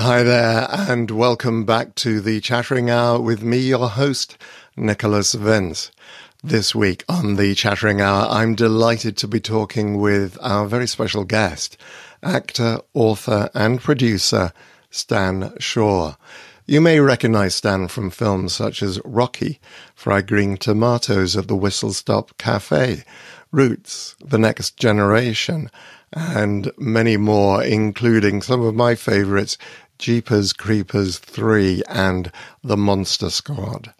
Hi there, and welcome back to the Chattering Hour with me, your host, Nicholas Vince. This week on the Chattering Hour, I'm delighted to be talking with our very special guest, actor, author, and producer, Stan Shaw. You may recognize Stan from films such as Rocky, Fried Green Tomatoes at the Whistle Stop Cafe, Roots, The Next Generation, and many more, including some of my favorites, Jeepers Creepers 3 and The Monster Squad.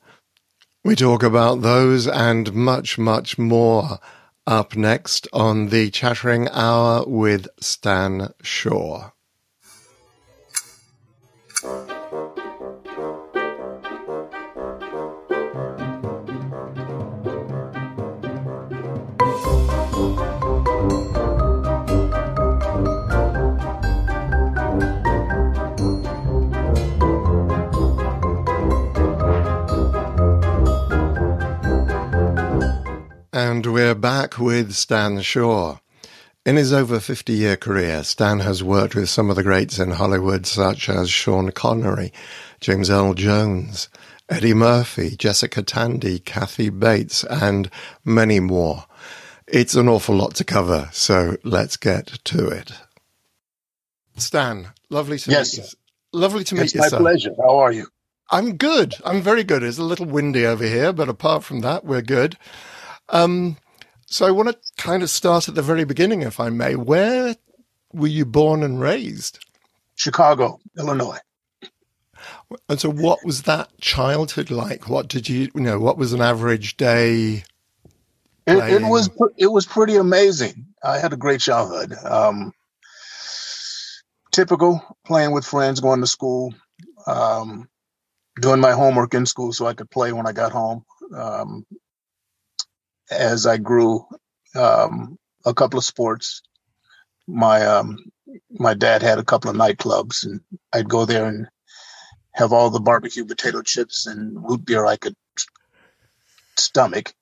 We talk about those and much, much more up next on the Chattering Hour with Stan Shaw. And we're back with Stan Shaw. In his over 50 year career, Stan has worked with some of the greats in Hollywood, such as Sean Connery, James Earl Jones, Eddie Murphy, Jessica Tandy, Kathy Bates, and many more. It's an awful lot to cover, so let's get to it. Stan, lovely to yes, meet you. Lovely to meet it's you, my sir. pleasure. How are you? I'm good. I'm very good. It's a little windy over here, but apart from that, we're good. Um, so I want to kind of start at the very beginning, if I may. Where were you born and raised? Chicago, Illinois. And so, what was that childhood like? What did you, you know, what was an average day? It, it was it was pretty amazing. I had a great childhood. Um, typical, playing with friends, going to school, um, doing my homework in school so I could play when I got home. Um, as I grew, um, a couple of sports. My um, my dad had a couple of nightclubs, and I'd go there and have all the barbecue potato chips and root beer I could stomach.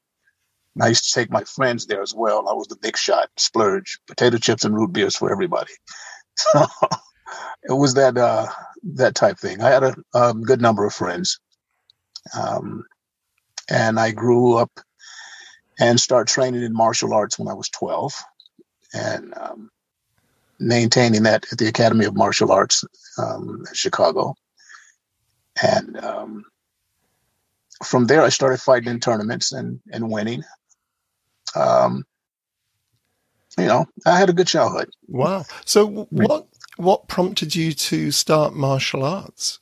And I used to take my friends there as well. I was the big shot, splurge, potato chips and root beers for everybody. So it was that uh, that type thing. I had a, a good number of friends, um, and I grew up and start training in martial arts when I was twelve, and um, maintaining that at the Academy of Martial Arts um, in Chicago. And um, from there, I started fighting in tournaments and, and winning. Um, you know, I had a good childhood Wow. So, what what prompted you to start martial arts?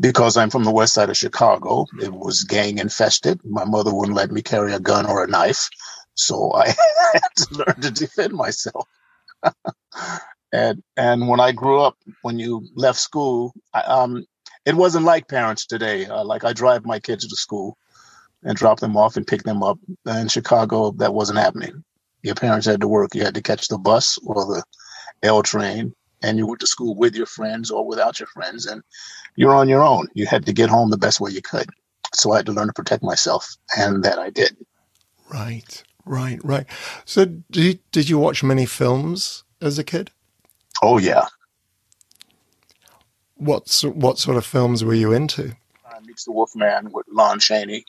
Because I'm from the west side of Chicago. It was gang infested. My mother wouldn't let me carry a gun or a knife. So I had to learn to defend myself. and and when I grew up, when you left school, I, um, it wasn't like parents today. Uh, like I drive my kids to school and drop them off and pick them up. In Chicago, that wasn't happening. Your parents had to work. You had to catch the bus or the L train, and you went to school with your friends or without your friends, and you're on your own. You had to get home the best way you could. So I had to learn to protect myself, and that I did. Right, right, right. So, did you, did you watch many films as a kid? Oh yeah, What what sort of films were you into? uh, Meets the Wolfman with Lon Chaney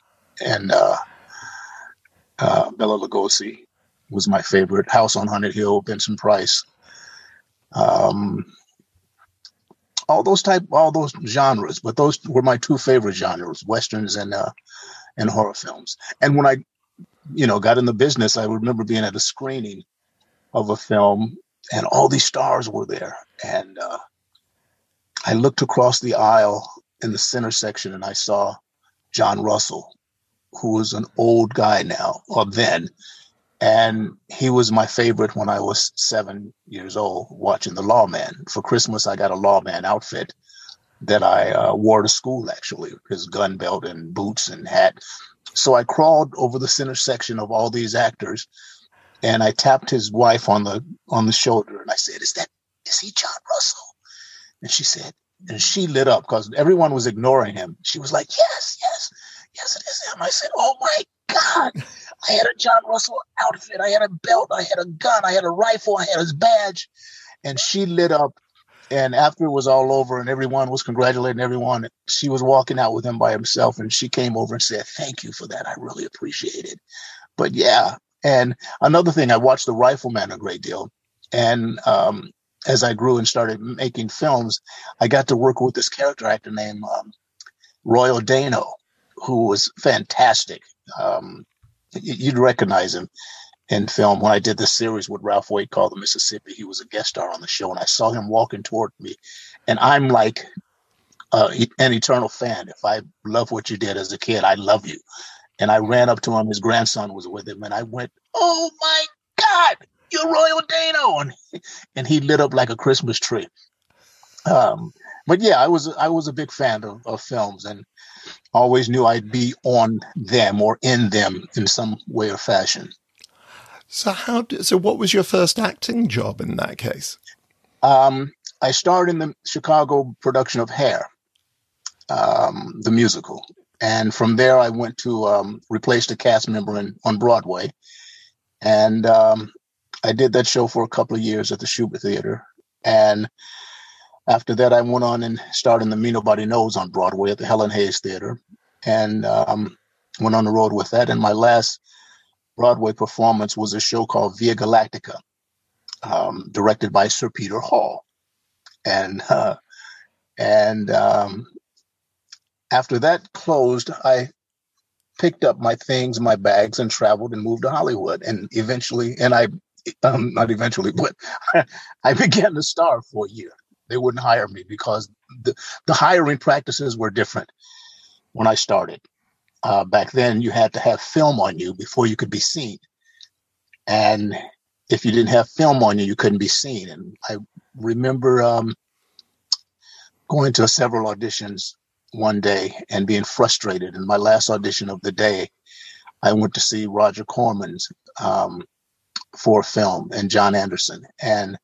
and uh, uh, Bela Lugosi was my favorite. House on Haunted Hill, Vincent Price. Um, all those type, all those genres, but those were my two favorite genres: westerns and uh, and horror films. And when I, you know, got in the business, I remember being at a screening of a film, and all these stars were there, and uh, I looked across the aisle in the center section, and I saw John Russell, who was an old guy now, or then, and he was my favorite when I was seven years old watching The Lawman. For Christmas, I got a Lawman outfit that I uh, wore to school, actually, his gun belt and boots and hat. So I crawled over the center section of all these actors, and I tapped his wife on the on the shoulder, and I said, "Is that is he John Russell?" And she said, and she lit up because everyone was ignoring him. She was like, "Yes, yes, yes, it is him." I said, "Oh my God!" I had a John Russell outfit. I had a belt. I had a gun. I had a rifle. I had his badge, and she lit up and after it was all over and everyone was congratulating everyone, she was walking out with him by himself and she came over and said, Thank you for that. I really appreciate it. But yeah. And another thing, I watched The Rifleman a great deal. And um, as I grew and started making films, I got to work with this character actor named um, Royal Dano, who was fantastic. Um, you'd recognize him in film. When I did this series with Ralph Waite called The Mississippi, he was a guest star on the show, and I saw him walking toward me, and I'm like uh, an eternal fan. If I love what you did as a kid, I love you. And I ran up to him. His grandson was with him, and I went, "Oh my God, you're Royal Dano!" And, and he lit up like a Christmas tree. Um, but yeah, I was I was a big fan of, of films, and always knew I'd be on them or in them in some way or fashion. So how? Did, so what was your first acting job in that case? Um, I starred in the Chicago production of Hair, um, the musical, and from there I went to um, replace a cast member in, on Broadway, and um, I did that show for a couple of years at the Shubert Theater, and after that I went on and starred in the Me Nobody Knows on Broadway at the Helen Hayes Theater, and um, went on the road with that. And my last Broadway performance was a show called Via Galactica, um, directed by Sir Peter Hall, and uh, and um, after that closed, I picked up my things, my bags, and traveled and moved to Hollywood, and eventually, and I um, not eventually, but I began to star for a year. They wouldn't hire me because the, the hiring practices were different when I started. Uh, back then, you had to have film on you before you could be seen. And if you didn't have film on you, you couldn't be seen. And I remember um, going to several auditions one day and being frustrated. In my last audition of the day, I went to see Roger Corman's um, for film and John Anderson. And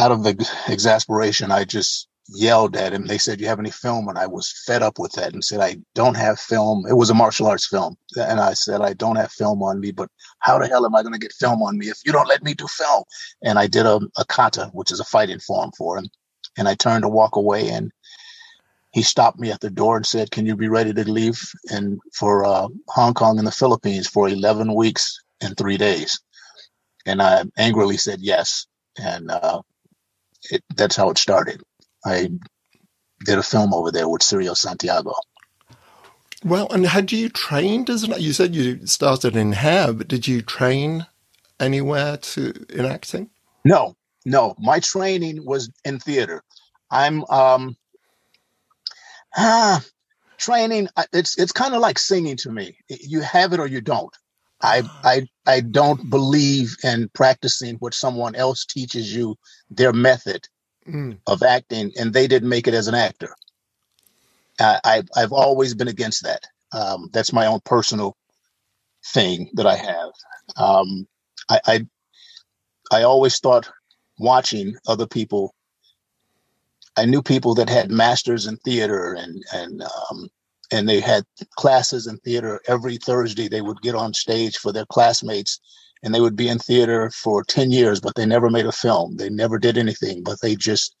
out of the exasperation, I just yelled at him. They said, You have any film? And I was fed up with that and said, I don't have film. It was a martial arts film. And I said, I don't have film on me, but how the hell am I going to get film on me if you don't let me do film? And I did a, a kata, which is a fighting form for him. And I turned to walk away and he stopped me at the door and said, Can you be ready to leave and for uh, Hong Kong and the Philippines for 11 weeks and three days? And I angrily said yes. And uh, it, that's how it started. I did a film over there with Cirio Santiago. Well, and had you trained as an, you said you started in hair, but did you train anywhere to in acting? No, no. My training was in theater. I'm um ah training. It's it's kind of like singing to me. You have it or you don't. I I I don't believe in practicing what someone else teaches you their method mm. of acting, and they didn't make it as an actor. I, I have always been against that. Um, that's my own personal thing that I have. Um, I, I I always thought watching other people. I knew people that had masters in theater and and um, and they had classes in theater every Thursday. They would get on stage for their classmates and they would be in theater for 10 years, but they never made a film. They never did anything, but they just,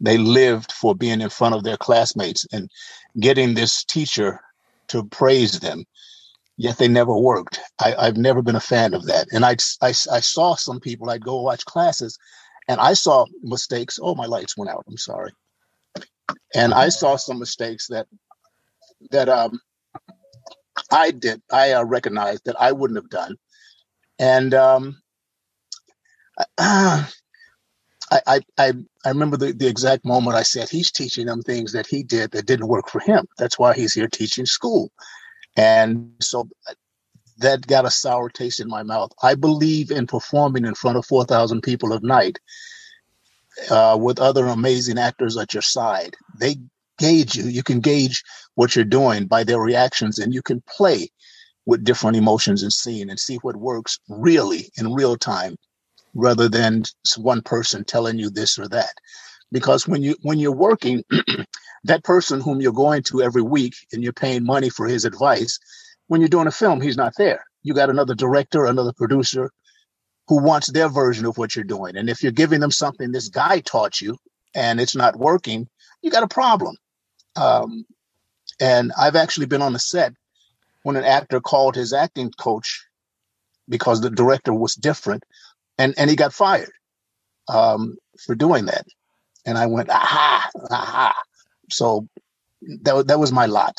they lived for being in front of their classmates and getting this teacher to praise them. Yet they never worked. I, have never been a fan of that. And I, I, I saw some people, I'd go watch classes and I saw mistakes. Oh, my lights went out. I'm sorry. And I saw some mistakes that, that, um, I did, I uh, recognized that I wouldn't have done and um, I, I, I, I remember the, the exact moment I said, he's teaching them things that he did that didn't work for him. That's why he's here teaching school. And so that got a sour taste in my mouth. I believe in performing in front of 4,000 people at night uh, with other amazing actors at your side. They gauge you. You can gauge what you're doing by their reactions and you can play with different emotions and scene and see what works really in real time rather than one person telling you this or that because when you when you're working that person whom you're going to every week and you're paying money for his advice when you're doing a film he's not there you got another director another producer who wants their version of what you're doing. And if you're giving them something this guy taught you and it's not working, you got a problem. Um, and I've actually been on the set when an actor called his acting coach because the director was different and, and he got fired um, for doing that. And I went, aha, aha. So that, that was my lot.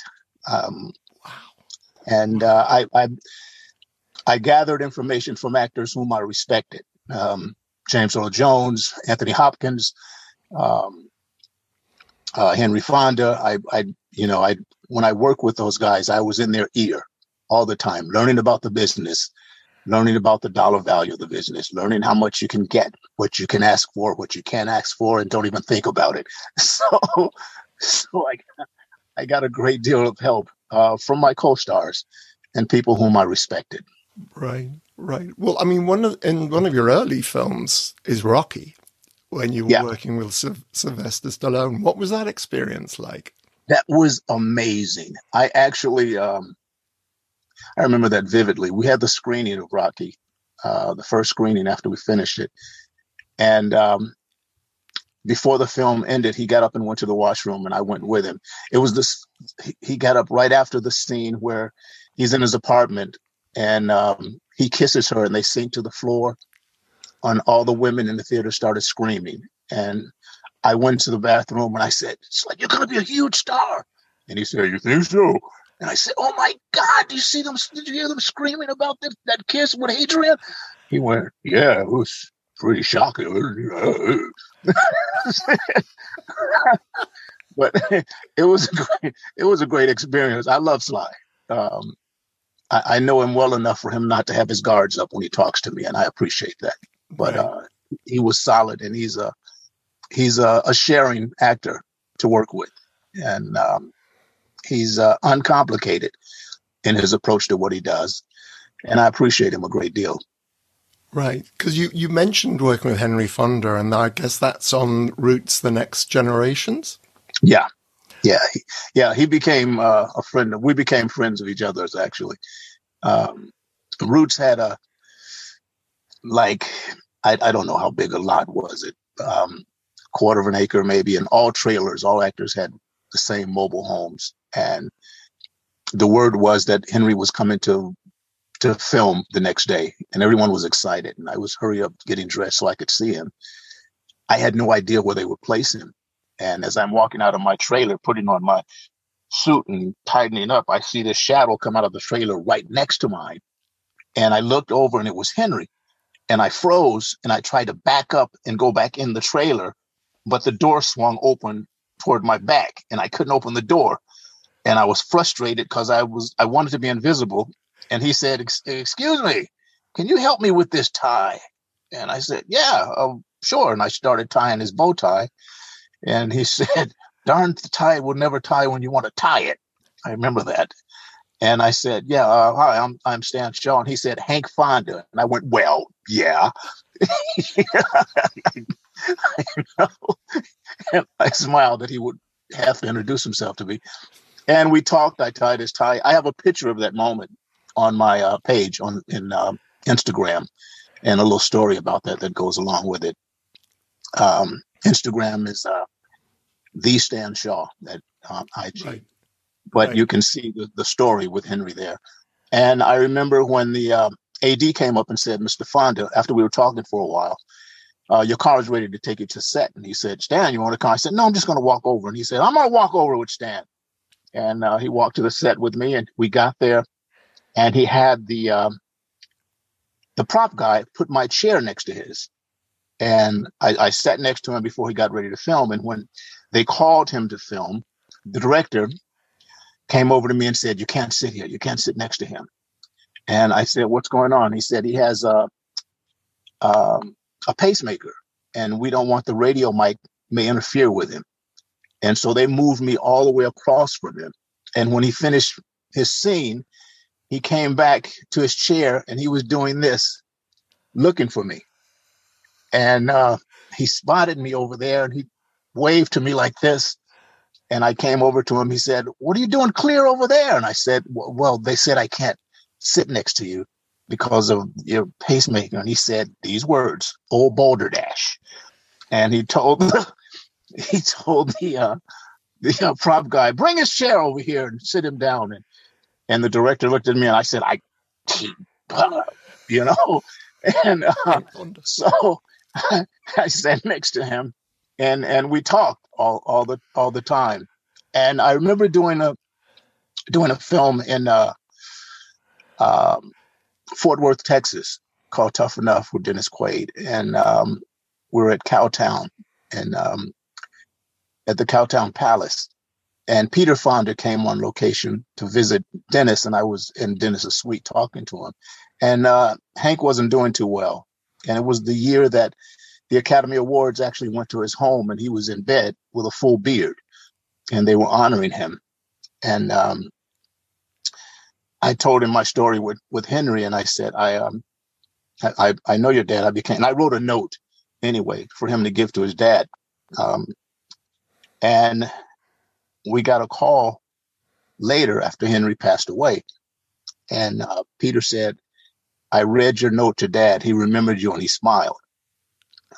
Um, wow. And uh, I, I, I gathered information from actors whom I respected. Um, James Earl Jones, Anthony Hopkins, um, uh, Henry Fonda. I, I, you know, I when I work with those guys, I was in their ear all the time, learning about the business, learning about the dollar value of the business, learning how much you can get, what you can ask for, what you can't ask for, and don't even think about it. So, so I, I got a great deal of help uh, from my co-stars and people whom I respected. Right, right. Well, I mean, one of in one of your early films is Rocky, when you were yeah. working with Sylvester Stallone. What was that experience like? That was amazing. I actually, um, I remember that vividly. We had the screening of Rocky, uh, the first screening after we finished it, and um, before the film ended, he got up and went to the washroom, and I went with him. It was this. He got up right after the scene where he's in his apartment and um, he kisses her, and they sink to the floor. And all the women in the theater started screaming, and I went to the bathroom and I said, "It's like you're going to be a huge star." And he said, "You think so?" And I said, "Oh my God! Do you see them? Did you hear them screaming about that, that kiss with Adrian?" He went, "Yeah, it was pretty shocking." but it was a great, it was a great experience. I love Sly. Um, I, I, know him well enough for him not to have his guards up when he talks to me, and I appreciate that. But uh, he was solid, and he's a he's a, a sharing actor to work with, and um, he's uh, uncomplicated in his approach to what he does, and I appreciate him a great deal. Right, because you, you mentioned working with Henry Fonda, and I guess that's on Roots: The Next Generations. Yeah, yeah, he, yeah. He became uh, a friend. Of, we became friends of each other's actually. Um, Roots had a like I, I don't know how big a lot was it, um, quarter of an acre maybe, and all trailers. All actors had the same mobile homes, and the word was that Henry was coming to to film the next day, and everyone was excited. And I was hurry up getting dressed so I could see him. I had no idea where they would place him. And as I'm walking out of my trailer, putting on my suit and tightening up, I see this shadow come out of the trailer right next to mine. And I looked over and it was Henry. And I froze and I tried to back up and go back in the trailer, but the door swung open toward my back and I couldn't open the door. And I was frustrated because I was I wanted to be invisible. And he said, "Excuse me, can you help me with this tie?" And I said, "Yeah, uh, sure." And I started tying his bow tie. And he said, darn the tie will never tie when you want to tie it. I remember that. And I said, yeah, uh, hi, I'm, I'm Stan Shaw. And he said, Hank Fonda. And I went, well, yeah. And I smiled that he would have to introduce himself to me. And we talked. I tied his tie. I have a picture of that moment on my uh, page on in uh, Instagram, and a little story about that that goes along with it. Um, Instagram is uh, the Stan Shaw at um, IG. Right. But right. you can see the, the story with Henry there. And I remember when the uh, um, AD came up and said, Mr. Fonda, after we were talking for a while, uh, your car is ready to take you to set. And he said, Stan, you want to come? I said, no, I'm just going to walk over. And he said, I'm going to walk over with Stan. And uh, he walked to the set with me and we got there and he had the, um, the prop guy put my chair next to his. And I, I sat next to him before he got ready to film. And when they called him to film, the director came over to me and said, You can't sit here. You can't sit next to him. And I said, What's going on? He said, He has a, um, a pacemaker, and we don't want the radio mic may interfere with him. And so they moved me all the way across from him. And when he finished his scene, he came back to his chair and he was doing this, looking for me. And uh, he spotted me over there and he waved to me like this. And I came over to him. He said, What are you doing clear over there? And I said, Well, they said I can't sit next to you. Because of your pacemaker. And he said these words, old balderdash. And he told the, he told the, uh, the uh, prop guy, bring his chair over here and sit him down. And, and the director looked at me and I said, I, you know, and uh, so I sat next to him and, and we talked all, all the, all the time. And I remember doing a, doing a film in, uh, um, Fort Worth, Texas, called Tough Enough with Dennis Quaid, and um, we are at Cowtown and um, at the Cowtown Palace. And Peter Fonda came on location to visit Dennis, and I was in Dennis's suite talking to him. And uh, Hank wasn't doing too well, and it was the year that the Academy Awards actually went to his home, and he was in bed with a full beard, and they were honoring him. And um, I told him my story with with Henry, and I said, I um, I I know your dad. I became. And I wrote a note anyway for him to give to his dad, um, and we got a call later after Henry passed away, and uh, Peter said, "I read your note to Dad. He remembered you and he smiled."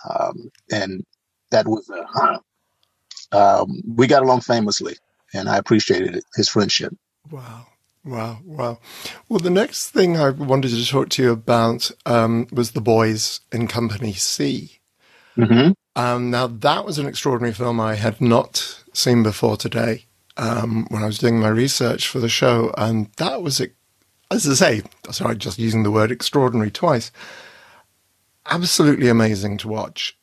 Um, and that was uh, um, we got along famously, and I appreciated it, his friendship. Wow. Wow, wow. Well, the next thing I wanted to talk to you about um, was The Boys in Company C. Mm-hmm. Um, now, that was an extraordinary film I had not seen before today um, when I was doing my research for the show. And that was, as I say, sorry, just using the word extraordinary twice, absolutely amazing to watch.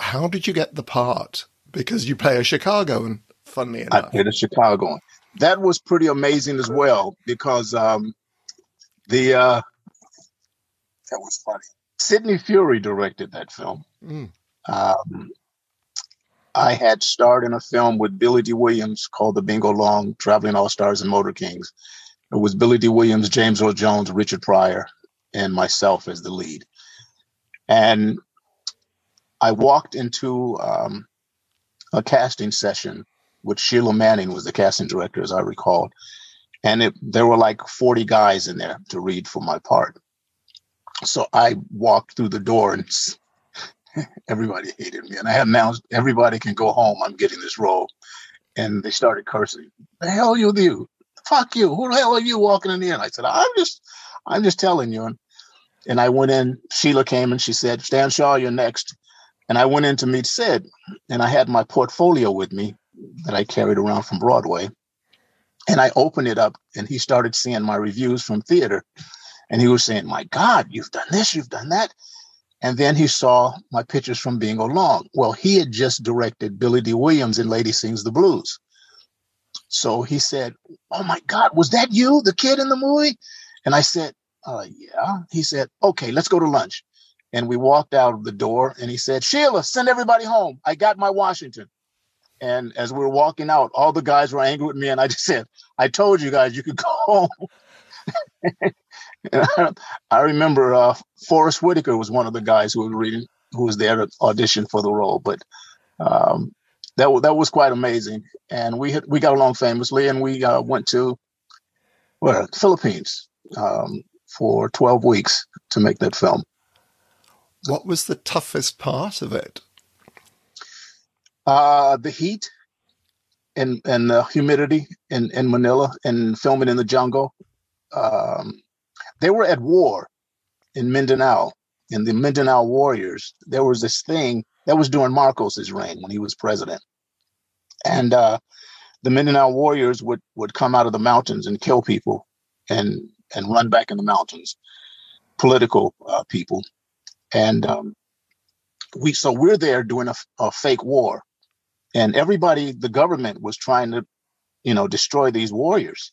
How did you get the part? Because you play a Chicagoan, funnily enough. I played a Chicagoan that was pretty amazing as well because um, the uh, that was funny. Sidney Furie directed that film. Mm. Um, I had starred in a film with Billy Dee Williams called The Bingo Long Traveling All Stars and Motor Kings. It was Billy Dee Williams, James Earl Jones, Richard Pryor, and myself as the lead. And I walked into um, a casting session which Sheila Manning was the casting director, as I recall. And it, there were like 40 guys in there to read for my part. So I walked through the door and everybody hated me. And I announced, everybody can go home. I'm getting this role. And they started cursing. The hell are you do? Fuck you. Who the hell are you walking in here? And I said, I'm just, I'm just telling you. And, and I went in, Sheila came and she said, Stan Shaw, you're next. And I went in to meet Sid and I had my portfolio with me that I carried around from Broadway. And I opened it up and he started seeing my reviews from theater. And he was saying, My God, you've done this, you've done that. And then he saw my pictures from Bingo Long. Well, he had just directed Billy Dee Williams in Lady Sings the Blues. So he said, Oh my God, was that you, the kid in the movie? And I said, uh, Yeah. He said, Okay, let's go to lunch. And we walked out of the door and he said, Sheila, send everybody home. I got my Washington. And as we were walking out, all the guys were angry with me, and I just said, "I told you guys you could go home." I, remember uh, Forest Whitaker was one of the guys who was reading, who was there to audition for the role. But um, that that was quite amazing, and we had, we got along famously, and we uh, went to well Philippines um, for twelve weeks to make that film. What was the toughest part of it? Uh, the heat and and the humidity in in Manila and filming in the jungle. Um, they were at war in Mindanao. In the Mindanao Warriors, there was this thing that was during Marcos's reign when he was president, and uh, the Mindanao Warriors would would come out of the mountains and kill people and and run back in the mountains. Political uh, people, and um, we so we're there doing a, a fake war and everybody, the government was trying to, you know, destroy these warriors.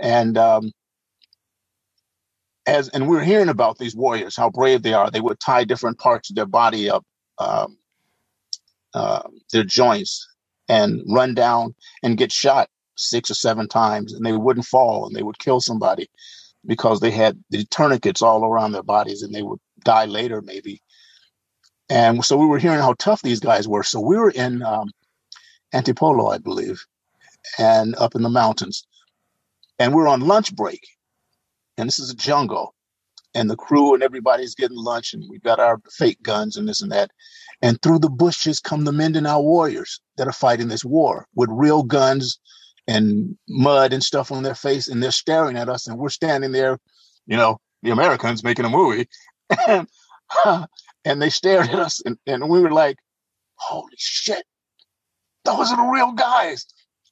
And um, as and we're hearing about these warriors, how brave they are. They would tie different parts of their body up, um, uh, their joints, and run down and get shot six or seven times, and they wouldn't fall, and they would kill somebody because they had the tourniquets all around their bodies, and they would die later, maybe and so we were hearing how tough these guys were. So we were in um, Antipolo, I believe, and up in the mountains. And we we're on lunch break. And this is a jungle. and the crew and everybody's getting lunch, and we've got our fake guns and this and that. And through the bushes come the Mindanao warriors that are fighting this war with real guns and mud and stuff on their face, and they're staring at us, and we're standing there, you know, the Americans making a movie, and, and they stared at us, and, and we were like, "Holy shit, those are the real guys!"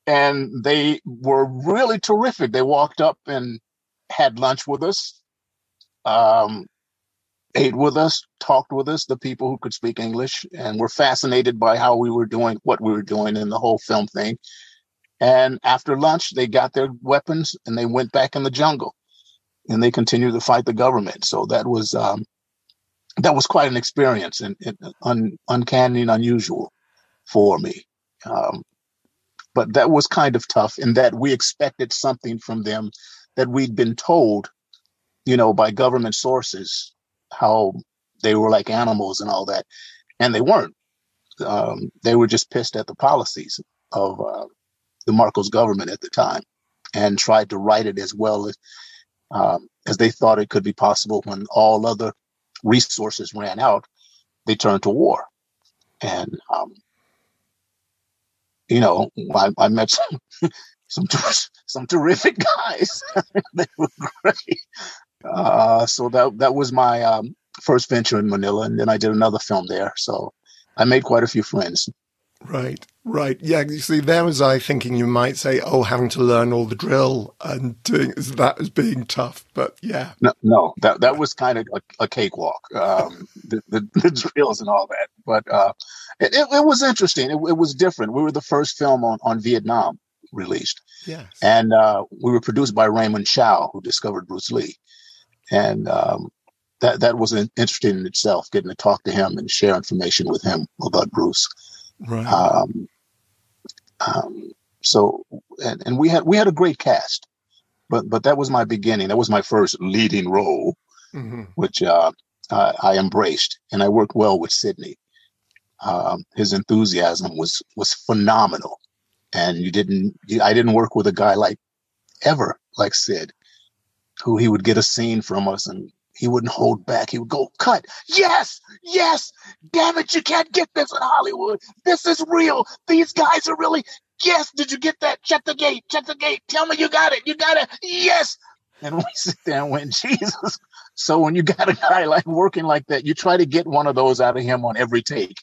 And they were really terrific. They walked up and had lunch with us, um, ate with us, talked with us, the people who could speak English, and were fascinated by how we were doing, what we were doing in the whole film thing. And after lunch, they got their weapons and they went back in the jungle, and they continued to fight the government. So that was um, that was quite an experience and, and un, uncanny and unusual for me. Um, but that was kind of tough in that we expected something from them that we'd been told, you know, by government sources how they were like animals and all that, and they weren't. Um, they were just pissed at the policies of uh, the Marcos government at the time, and tried to write it as well as um, as they thought it could be possible when all other resources ran out. They turned to war, and um, you know, I, I met some some some terrific guys. they were great. Uh, so that that was my um, first venture in Manila, and then I did another film there. So I made quite a few friends. Right, right. Yeah, you see, there was I thinking you might say, oh, having to learn all the drill and doing that as being tough. But yeah, no, no that that was kind of a, a cakewalk, um, the, the, the, drills and all that. But uh, it, it, it, was interesting. It, it, was different. We were the first film on on Vietnam released. Yes. And uh, we were produced by Raymond Chow, who discovered Bruce Lee. And um, that that was interesting in itself, getting to talk to him and share information with him about Bruce. Right. Um, um, so, and, and we had we had a great cast, but but that was my beginning. That was my first leading role, mm-hmm. which uh, I, I embraced, and I worked well with Sidney. Um, his enthusiasm was was phenomenal and you didn't i didn't work with a guy like ever like sid who he would get a scene from us and he wouldn't hold back. He would go cut. Yes. Yes. Damn it. You can't get this in hollywood. This is real. These guys are really yes. Did you get that? Check the gate. Check the gate. Tell me you got it. You got it. Yes. And we sit there and went jesus. So when you got a guy like working like that you try to get one of those out of him on every take.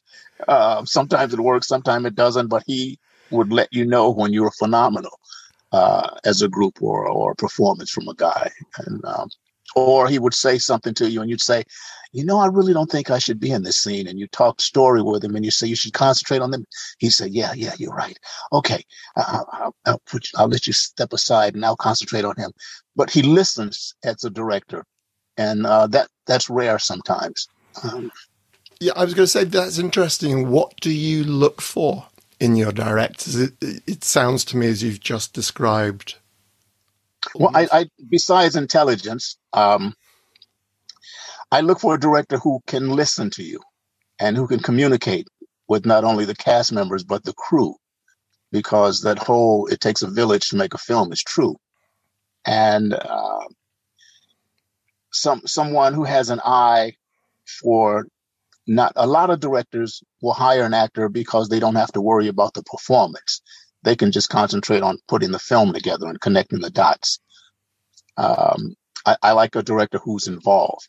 Uh, sometimes it works sometimes it doesn't but he would let you know when you were phenomenal uh, as a group or or a performance from a guy, and um, or he would say something to you, and you'd say, "You know, I really don't think I should be in this scene." And you talk story with him, and you say you should concentrate on them. He said, "Yeah, yeah, you're right. Okay, I'll, I'll, you, I'll let you step aside, and I'll concentrate on him." But he listens as a director, and uh, that that's rare sometimes. Um, yeah, I was going to say that's interesting. What do you look for in your directors? It, it sounds to me as you've just described. Well, I, I besides intelligence, um, I look for a director who can listen to you and who can communicate with not only the cast members but the crew, because that whole "it takes a village to make a film" is true, and uh, some someone who has an eye for not a lot of directors will hire an actor because they don't have to worry about the performance. They can just concentrate on putting the film together and connecting the dots. Um, I, I, like a director who's involved.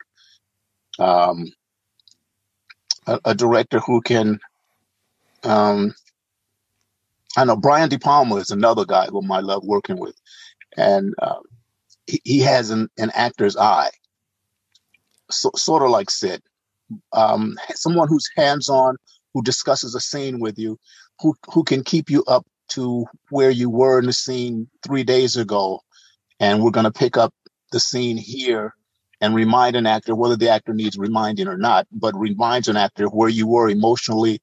Um, a, a, director who can, um, I know Brian De Palma is another guy whom I love working with, and uh, he, he, has an, an actor's eye, so, sort of like Sid. Um, someone who's hands on, who discusses a scene with you, who who can keep you up to where you were in the scene three days ago, and we're going to pick up the scene here and remind an actor whether the actor needs reminding or not, but reminds an actor where you were emotionally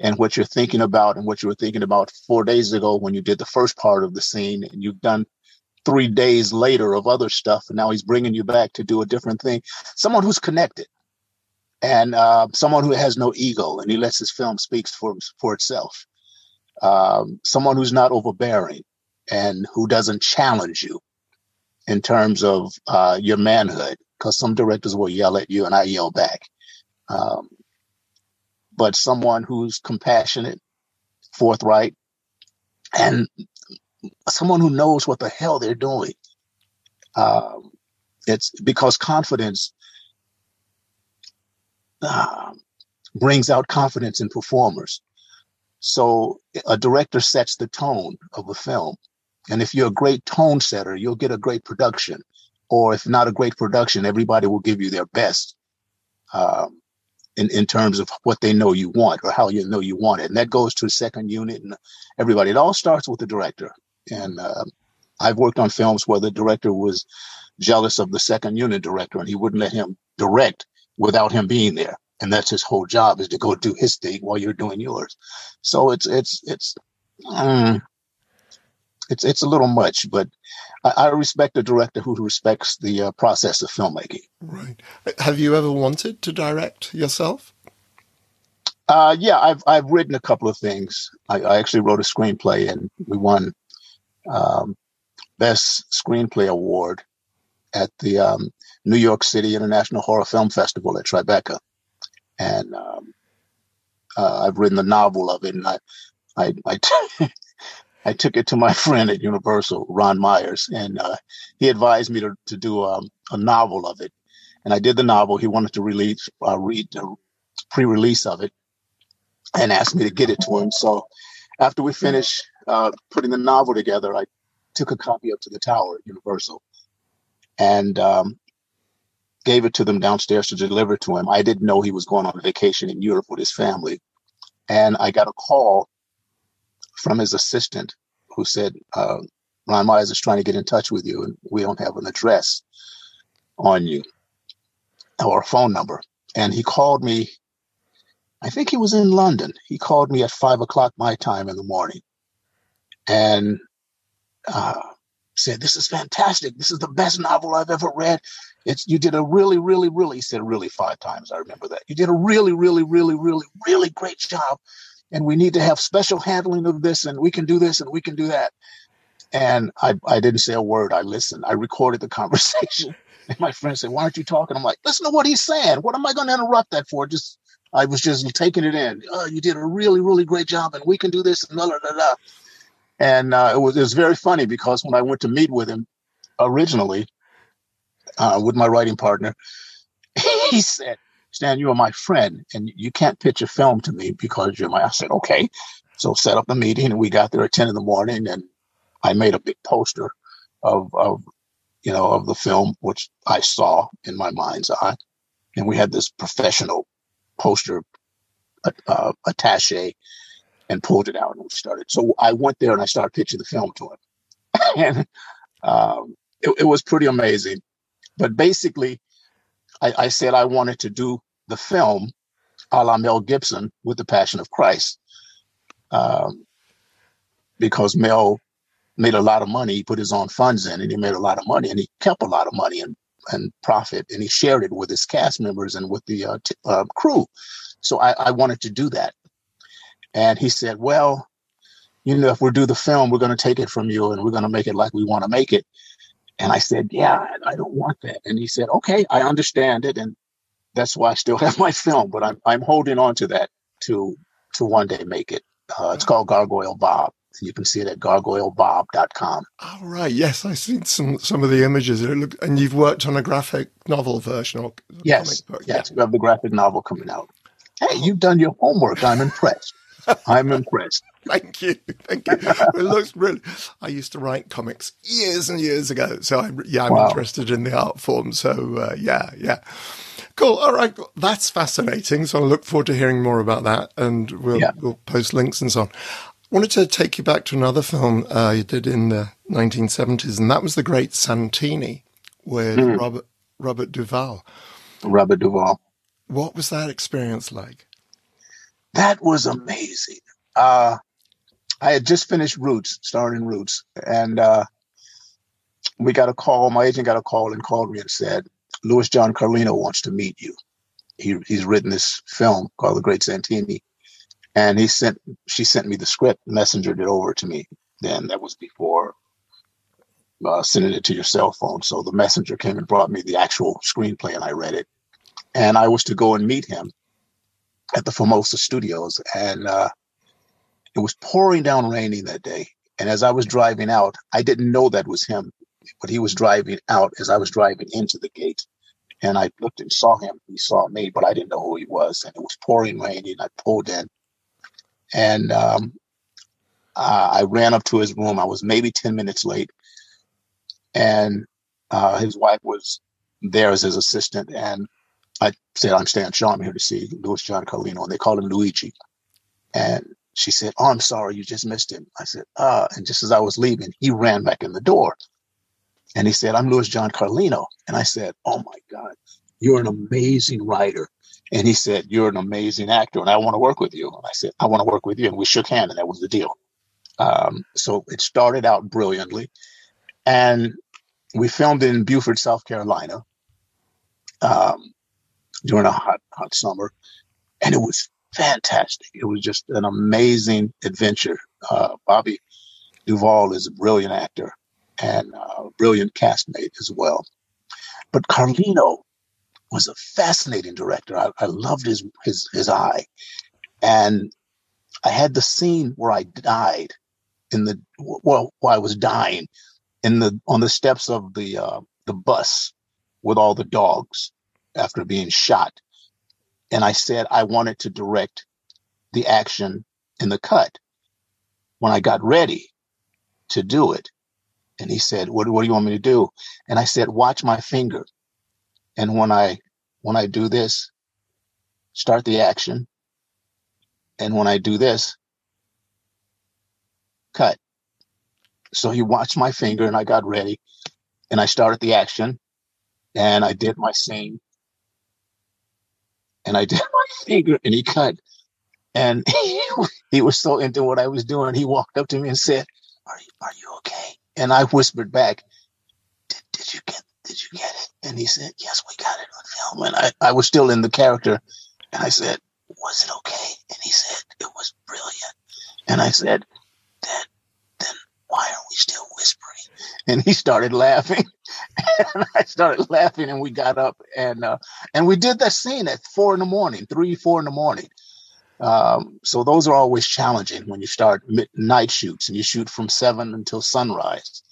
and what you're thinking about and what you were thinking about four days ago when you did the first part of the scene and you've done three days later of other stuff and now he's bringing you back to do a different thing someone who's connected and uh, someone who has no ego and he lets his film speak for for itself. Um, someone who's not overbearing and who doesn't challenge you. In terms of uh, your manhood, because some directors will yell at you and I yell back. Um, but someone who's compassionate, forthright, and someone who knows what the hell they're doing. Um, it's because confidence uh, brings out confidence in performers. So a director sets the tone of a film. And if you're a great tone setter, you'll get a great production. Or if not a great production, everybody will give you their best um, in, in terms of what they know you want or how you know you want it. And that goes to the second unit and everybody. It all starts with the director. And uh, I've worked on films where the director was jealous of the second unit director and he wouldn't let him direct without him being there and that's his whole job is to go do his thing while you're doing yours. So it's it's it's um, it's it's a little much, but I, I respect a director who respects the uh, process of filmmaking. Right. Have you ever wanted to direct yourself? Uh, yeah, I've I've written a couple of things. I, I actually wrote a screenplay, and we won um, best screenplay award at the um, New York City International Horror Film Festival at Tribeca and um, uh, I've written the novel of it, and I, I, I, t- I took it to my friend at Universal, Ron Meyers, and uh, he advised me to to do um, a novel of it, and I did the novel. He wanted to release, uh, read the pre-release of it, and asked me to get it to him. So after we finished uh, putting the novel together, I took a copy up to the tower at Universal, and um, gave it to them downstairs to deliver to him. I didn't know he was going on vacation in Europe with his family. And I got a call from his assistant who said, uh, Ron Meyers is trying to get in touch with you, and we don't have an address on you or a phone number. And he called me, I think he was in London. He called me at five o'clock my time in the morning. And uh, said, This is fantastic. This is the best novel I've ever read. It's you did a really, really, really, he said really five times. I remember that. You did a really, really, really, really, really great job. And we need to have special handling of this, and we can do this and we can do that. And I, I didn't say a word. I listened. I recorded the conversation. And my friend said, Why aren't you talking? I'm like, listen to what he's saying. What am I going to interrupt that for? Just I was just taking it in. Oh, you did a really, really great job, and we can do this, and blah, blah, blah. And uh, it was it was very funny because when I went to meet with him originally uh, with my writing partner, he said, "Stan, you are my friend, and you can't pitch a film to me because you're my." I said, "Okay." So set up the meeting, and we got there at ten in the morning, and I made a big poster of of you know of the film, which I saw in my mind's eye, and we had this professional poster uh, attache and pulled it out and we started. So I went there and I started pitching the film to him. and um, it, it, was pretty amazing. But basically, I, I, said I wanted to do the film a la Mel Gibson with The Passion of Christ. Um, because Mel made a lot of money. He put his own funds in and he made a lot of money and he kept a lot of money and, and profit and he shared it with his cast members and with the uh, t- uh, crew. So I, I wanted to do that. And he said, Well, you know, if we do the film, we're going to take it from you and we're going to make it like we want to make it. And I said, Yeah, I don't want that. And he said, Okay, I understand it. And that's why I still have my film, but I'm, I'm holding on to that to, to one day make it. Uh, it's called Gargoyle Bob. And You can see it at gargoylebob.com. Oh, right. Yes, I've seen some, some of the images. Look, and you've worked on a graphic novel version or yes, Yes, yeah. we have the graphic novel coming out. Hey, you've done your homework. I'm impressed. I'm impressed. Thank you, thank you. it looks really. I used to write comics years and years ago, so I, yeah, I'm wow. interested in the art form. So uh, yeah, yeah, cool. All right, that's fascinating. So I look forward to hearing more about that, and we'll yeah. we'll post links and so on. I wanted to take you back to another film uh, you did in the 1970s, and that was The Great Santini with mm. Robert Robert Duvall. Robert Duvall. What was that experience like? That was amazing. Uh, I had just finished Roots, starring Roots, and uh, we got a call. My agent got a call and called me and said, Louis John Carlino wants to meet you. He, he's written this film called The Great Santini, and he sent she sent me the script, messengered it over to me. Then that was before uh, sending it to your cell phone. So the messenger came and brought me the actual screenplay, and I read it. And I was to go and meet him at the Formosa Studios, and uh, it was pouring down raining that day. And as I was driving out, I didn't know that was him, but he was driving out as I was driving into the gate. And I looked and saw him. He saw me, but I didn't know who he was. And it was pouring raining. I pulled in, and um, uh, I ran up to his room. I was maybe ten minutes late, and uh, his wife was there as his assistant. And I said, "I'm Stan Shaw. I'm here to see Louis John Carlino." And they called him Luigi. And she said, "Oh, I'm sorry, you just missed him." I said, "Ah." And just as I was leaving, he ran back in the door, and he said, "I'm Louis John Carlino." And I said, "Oh my God, you're an amazing writer." And he said, "You're an amazing actor, and I want to work with you." And I said, "I want to work with you." And we shook hands, and that was the deal. Um, so it started out brilliantly, and we filmed in Beaufort, South Carolina, um, during a hot, hot summer, and it was fantastic. It was just an amazing adventure. Uh, Bobby Duvall is a brilliant actor and a brilliant castmate as well. But Carlino was a fascinating director. I, I loved his, his his eye, and I had the scene where I died in the well, I was dying in the on the steps of the uh, the bus with all the dogs after being shot and I said I wanted to direct the action in the cut. When I got ready to do it, and he said, what, what do you want me to do? And I said, watch my finger. And when I when I do this, start the action. And when I do this, cut. So he watched my finger and I got ready and I started the action and I did my scene and I did my finger and he cut. And he, he was so into what I was doing. He walked up to me and said, Are you, are you okay? And I whispered back, did, did you get, did you get it? And he said, yes, we got it on film. And I, I was still in the character. And I said, was it okay? And he said, it was brilliant. And I said, then, then why are we still whispering? And he started laughing. and I started laughing, and we got up and uh, and we did that scene at four in the morning, three, four in the morning. Um, so those are always challenging when you start night shoots and you shoot from seven until sunrise.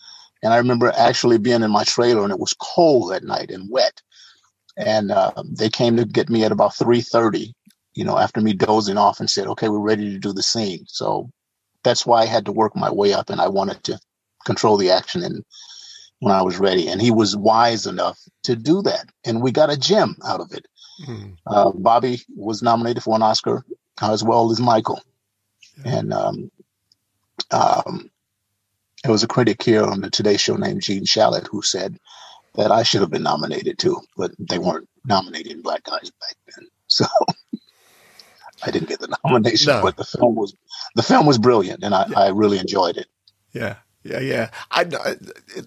And I remember actually being in my trailer and it was cold that night and wet. And uh, they came to get me at about three thirty, you know, after me dozing off and said, "Okay, we're ready to do the scene." So that's why I had to work my way up, and I wanted to control the action and when I was ready. And he was wise enough to do that. And we got a gem out of it. Mm. Uh, Bobby was nominated for an Oscar as well as Michael. Yeah. And um, um, there was a critic here on the Today Show named Gene Shalit who said that I should have been nominated too, but they weren't nominating black guys back then. So I didn't get the nomination, no. but the film was the film was brilliant, and I, yeah. I really enjoyed it. Yeah, yeah, yeah. I, I,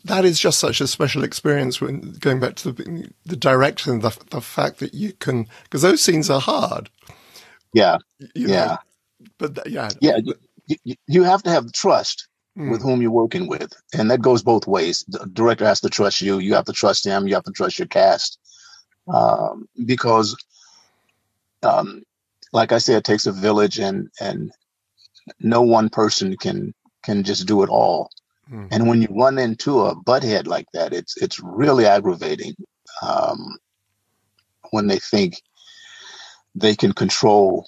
that is just such a special experience when going back to the, the direction, the, the fact that you can, because those scenes are hard. Yeah. You yeah. Know, but yeah. Yeah. You, you, have to have trust mm. with whom you're working with. And that goes both ways. The director has to trust you. You have to trust him. You have to trust your cast. Um, because, um, like I said, it takes a village and, and no one person can, can just do it all. Mm-hmm. And when you run into a butthead like that, it's it's really aggravating um, when they think they can control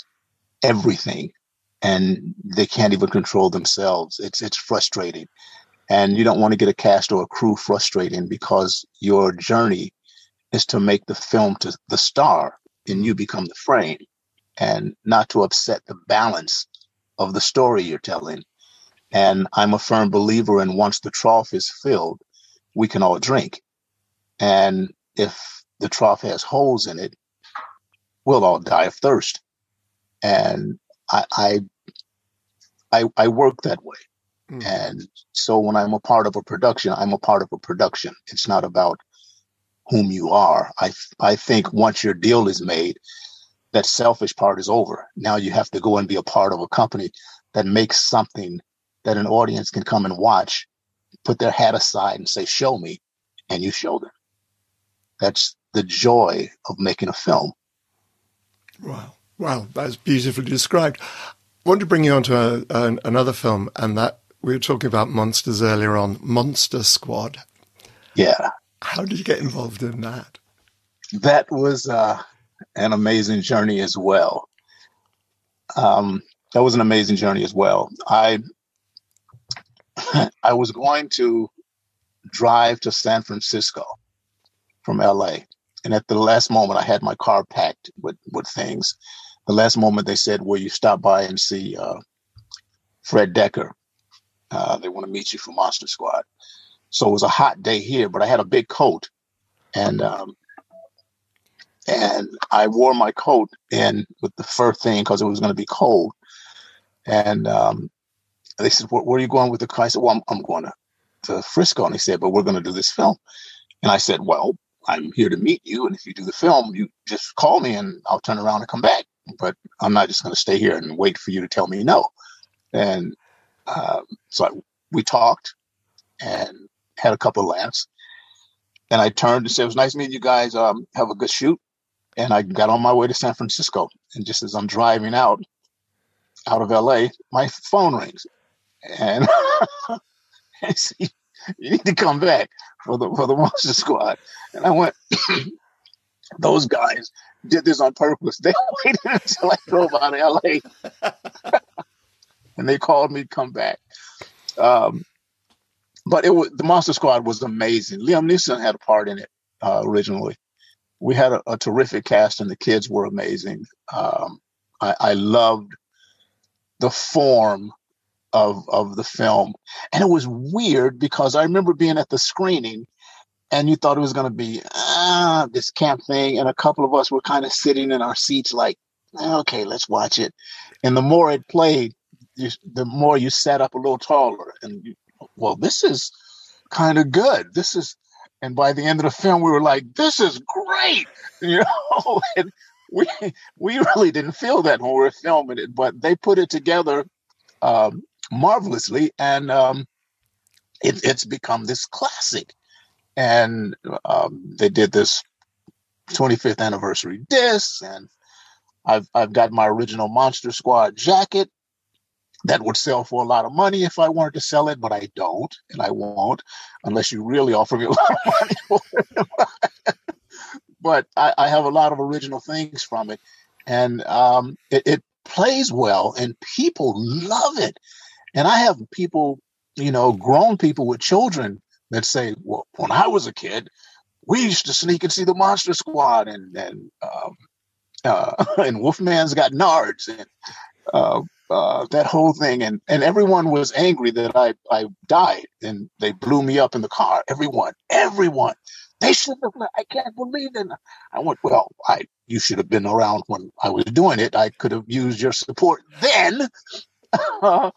everything and they can't even control themselves. It's it's frustrating, and you don't want to get a cast or a crew frustrating because your journey is to make the film to the star, and you become the frame, and not to upset the balance of the story you're telling. And I'm a firm believer in once the trough is filled, we can all drink. And if the trough has holes in it, we'll all die of thirst. And I I I, I work that way. Mm. And so when I'm a part of a production, I'm a part of a production. It's not about whom you are. I I think once your deal is made, that selfish part is over. Now you have to go and be a part of a company that makes something that an audience can come and watch put their hat aside and say, "Show me," and you show them. That's the joy of making a film. Wow, wow, that's beautifully described. I want to bring you on to a, a, another film, and that we were talking about monsters earlier on, Monster Squad. Yeah. How did you get involved in that? That was uh, an amazing journey as well. Um, that was an amazing journey as well. I I was going to drive to San Francisco from LA. And at the last moment, I had my car packed with, with things. The last moment, they said, Will you stop by and see uh, Fred Dekker? Uh, they want to meet you for Monster Squad. So it was a hot day here, but I had a big coat. And um, and I wore my coat in with the fur thing because it was going to be cold. And um, they said, where, where, are you going with the car? I said, Well, I'm, I'm going to, to Frisco. And he said, But we're going to do this film. And I said, Well, I'm here to meet you. And if you do the film, you just call me and I'll turn around and come back. But I'm not just going to stay here and wait for you to tell me no. And um, so I, we talked and had a couple of laughs. And I turned and said, It was nice meeting you guys. Um, have a good shoot. And I got on my way to San Francisco. And just as I'm driving out, out of LA, my phone rings. And I see, you need to come back for the for the Monster Squad. And I went, those guys did this on purpose. They waited until I drove out of LA. and they called me to come back. Um, but it was the Monster Squad was amazing. Liam Neeson had a part in it uh, originally. We had a, a, terrific cast, and the kids were amazing. Um, I, I loved the form of of the film, and it was weird because I remember being at the screening, and you thought it was going to be ah this camp thing, and a couple of us were kind of sitting in our seats like, okay, let's watch it. And the more it played, you, the more you sat up a little taller, and you, well, this is kind of good. This is, and by the end of the film, we were like, this is great, you know. and we we really didn't feel that when we were filming it, but they put it together um, marvelously, and um, it, it's become this classic. And um, they did this 25th anniversary disc, and I've I've got my original Monster Squad jacket that would sell for a lot of money if I wanted to sell it, but I don't, and I won't unless you really offer me a lot of money but I, I, have a lot of original things from it, and um, it, it, plays well, and people love it. And I have people, you know, grown people with children that say, "Well, when I was a kid, we used to sneak and see the Monster Squad, and and um, uh, and Wolfman's got nards, and uh, uh, that whole thing, and and everyone was angry that I I died, and they blew me up in the car. Everyone, everyone, they should have. I can't believe it. I went, well, I you should have been around when I was doing it. I could have used your support then.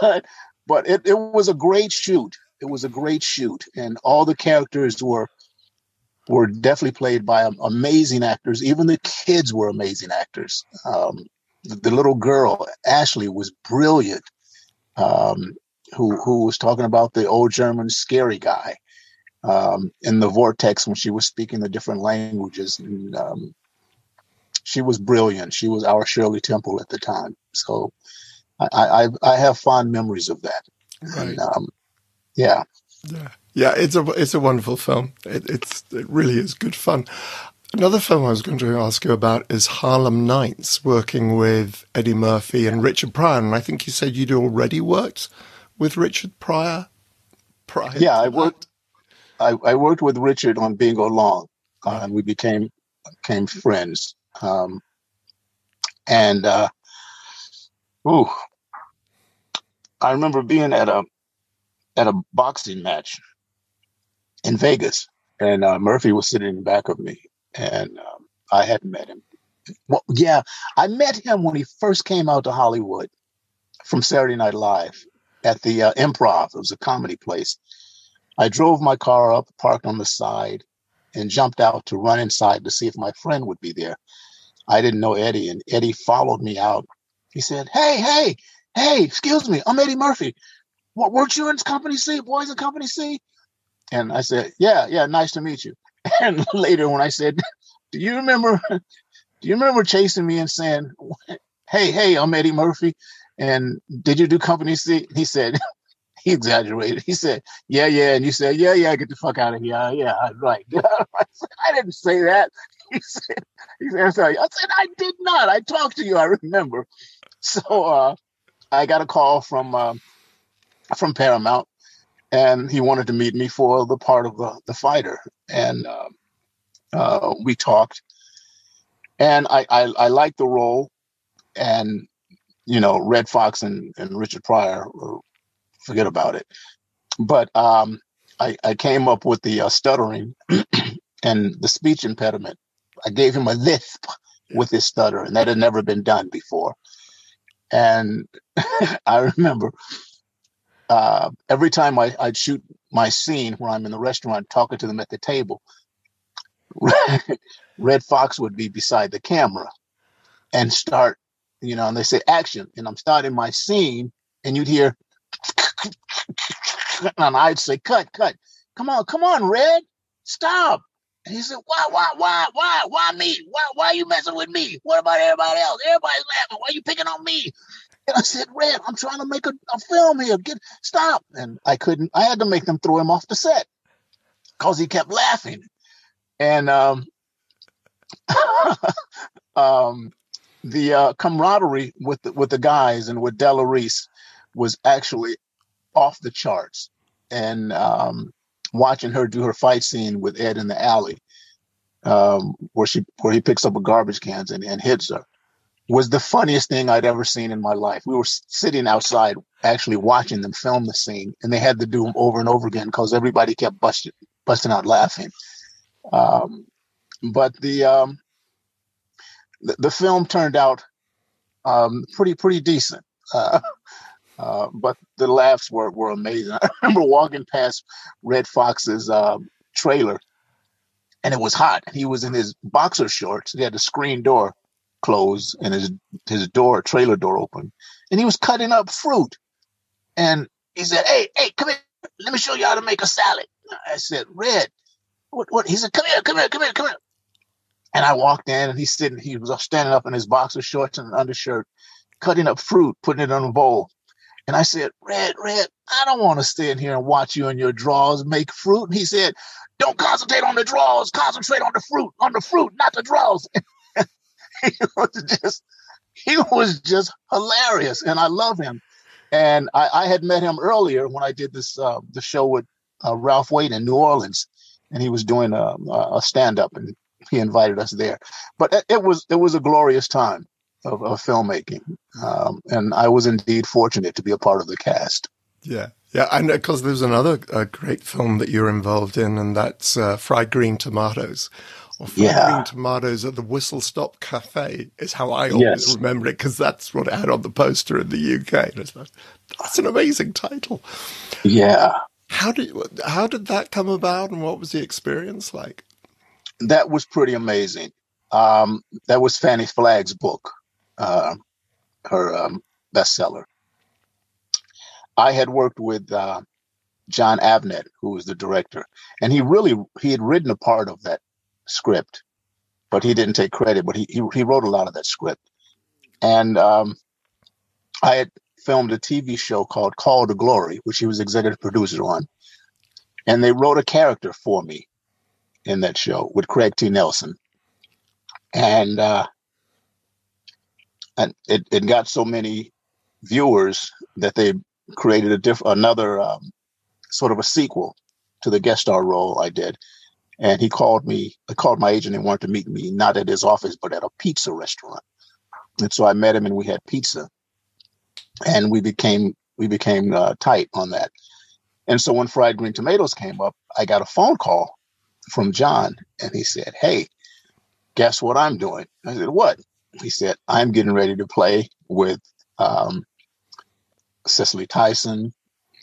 but but it, it was a great shoot. It was a great shoot, and all the characters were were definitely played by amazing actors. Even the kids were amazing actors. Um, the, the, little girl Ashley was brilliant. Um, who who was talking about the old German scary guy um, in the vortex when she was speaking the different languages. And, um, she was brilliant. She was our Shirley Temple at the time. So I, I, I have fond memories of that. Right. And, um, yeah. Yeah. Yeah. It's a, it's a wonderful film. It, it's, it really is good fun. Another film I was going to ask you about is Harlem Nights, working with Eddie Murphy and Richard Pryor. And I think you said you'd already worked with Richard Pryor. Prior yeah, I worked. I, I worked with Richard on Bingo Long, uh, and we became became friends. Um, and uh, ooh, I remember being at a at a boxing match in Vegas, and uh, Murphy was sitting in the back of me, and um, I hadn't met him. Well, yeah, I met him when he first came out to Hollywood from Saturday Night Live at the uh, Improv. It was a comedy place, I drove my car up, parked on the side, and jumped out to run inside to see if my friend would be there. I didn't know Eddie, and Eddie followed me out. He said, Hey, hey, hey, excuse me, I'm Eddie Murphy. what weren't you in Company C, Boys in Company C? And I said, yeah, yeah, nice to meet you. And later when I said, do you remember, do you remember chasing me and saying, hey, hey, I'm Eddie Murphy. And did you do Company C? He said, he exaggerated. He said, yeah, yeah. And you said, yeah, yeah, get the fuck out of here. Yeah, right. I didn't say that. He said, he said. I said, I did not. I talked to you. I remember. So uh, I got a call from uh, from Paramount and he wanted to meet me for the part of the, the fighter. And uh, uh, we talked, and I, I, I liked the role. And, you know, Redd Foxx and, and Richard Pryor, uh, forget about it. But um, I, I came up with the uh, stuttering and the speech impediment. I gave him a lisp with his stutter, and that had never been done before. And I remember uh, every time I, I'd shoot my scene where I'm in the restaurant talking to them at the table, Redd Foxx would be beside the camera and start, you know, and they say action, and I'm starting my scene, and you'd hear, and I'd say, cut, cut, come on, come on, Red, stop. And he said, why, why, why, why, why me? Why, why are you messing with me? What about everybody else? Everybody's laughing. Why are you picking on me? And I said, Red, I'm trying to make a, a film here. Get stop. And I couldn't, I had to make them throw him off the set because he kept laughing. And um, um, the uh, camaraderie with the, with the guys and with Della Reese was actually off the charts. And um, watching her do her fight scene with Ed in the alley, um, where she where he picks up a garbage cans and, and hits her, was the funniest thing I'd ever seen in my life. We were sitting outside actually watching them film the scene, and they had to do them over and over again because everybody kept busting busting out laughing. Um, but the, um, the, the film turned out um, pretty pretty decent. Uh, uh, but the laughs were, were amazing. I remember walking past Redd Foxx's uh, trailer, and it was hot. He was in his boxer shorts. He had the screen door closed and his his door trailer door open, and he was cutting up fruit. And he said, "Hey, hey, come here. Let me show you how to make a salad." I said, "Red, what? What?" He said, "Come here, come here, come here, come here." And I walked in, and he's sitting. He was standing up in his boxer shorts and undershirt, cutting up fruit, putting it on a bowl. And I said, Red, Red, I don't want to stand here and watch you and your drawers make fruit. And he said, Don't concentrate on the drawers, concentrate on the fruit, on the fruit, not the drawers. he was just he was just hilarious, and I love him. And I, I had met him earlier when I did this uh, the show with uh, Ralph Wade in New Orleans, and he was doing a, a stand up, and he invited us there. But it, it, was it was a glorious time of, of filmmaking, um, and I was indeed fortunate to be a part of the cast. Yeah, yeah, and because there's another uh, great film that you're involved in, and that's uh, Fried Green Tomatoes or fried yeah. tomatoes at the Whistle Stop Cafe is how I always yes. remember it because that's what it had on the poster in the UK. That's an amazing title. Yeah. How did how did that come about, and what was the experience like? That was pretty amazing. Um, that was Fanny Flagg's book, uh, her um, bestseller. I had worked with uh, Jon Avnet, who was the director, and he really he had written a part of that script, but he didn't take credit. But he he, he wrote a lot of that script, and um, I had filmed a TV show called Call to Glory, which he was executive producer on, and they wrote a character for me in that show with Craig T. Nelson, and uh, and it, it got so many viewers that they created a diff- another um, sort of a sequel to the guest star role I did, and he called me, I called my agent and wanted to meet me, not at his office, but at a pizza restaurant. And so I met him and we had pizza and we became, we became uh, tight on that. And so when fried green tomatoes came up, I got a phone call from John and he said, Hey, guess what I'm doing? I said, What? He said, I'm getting ready to play with um, Tyson,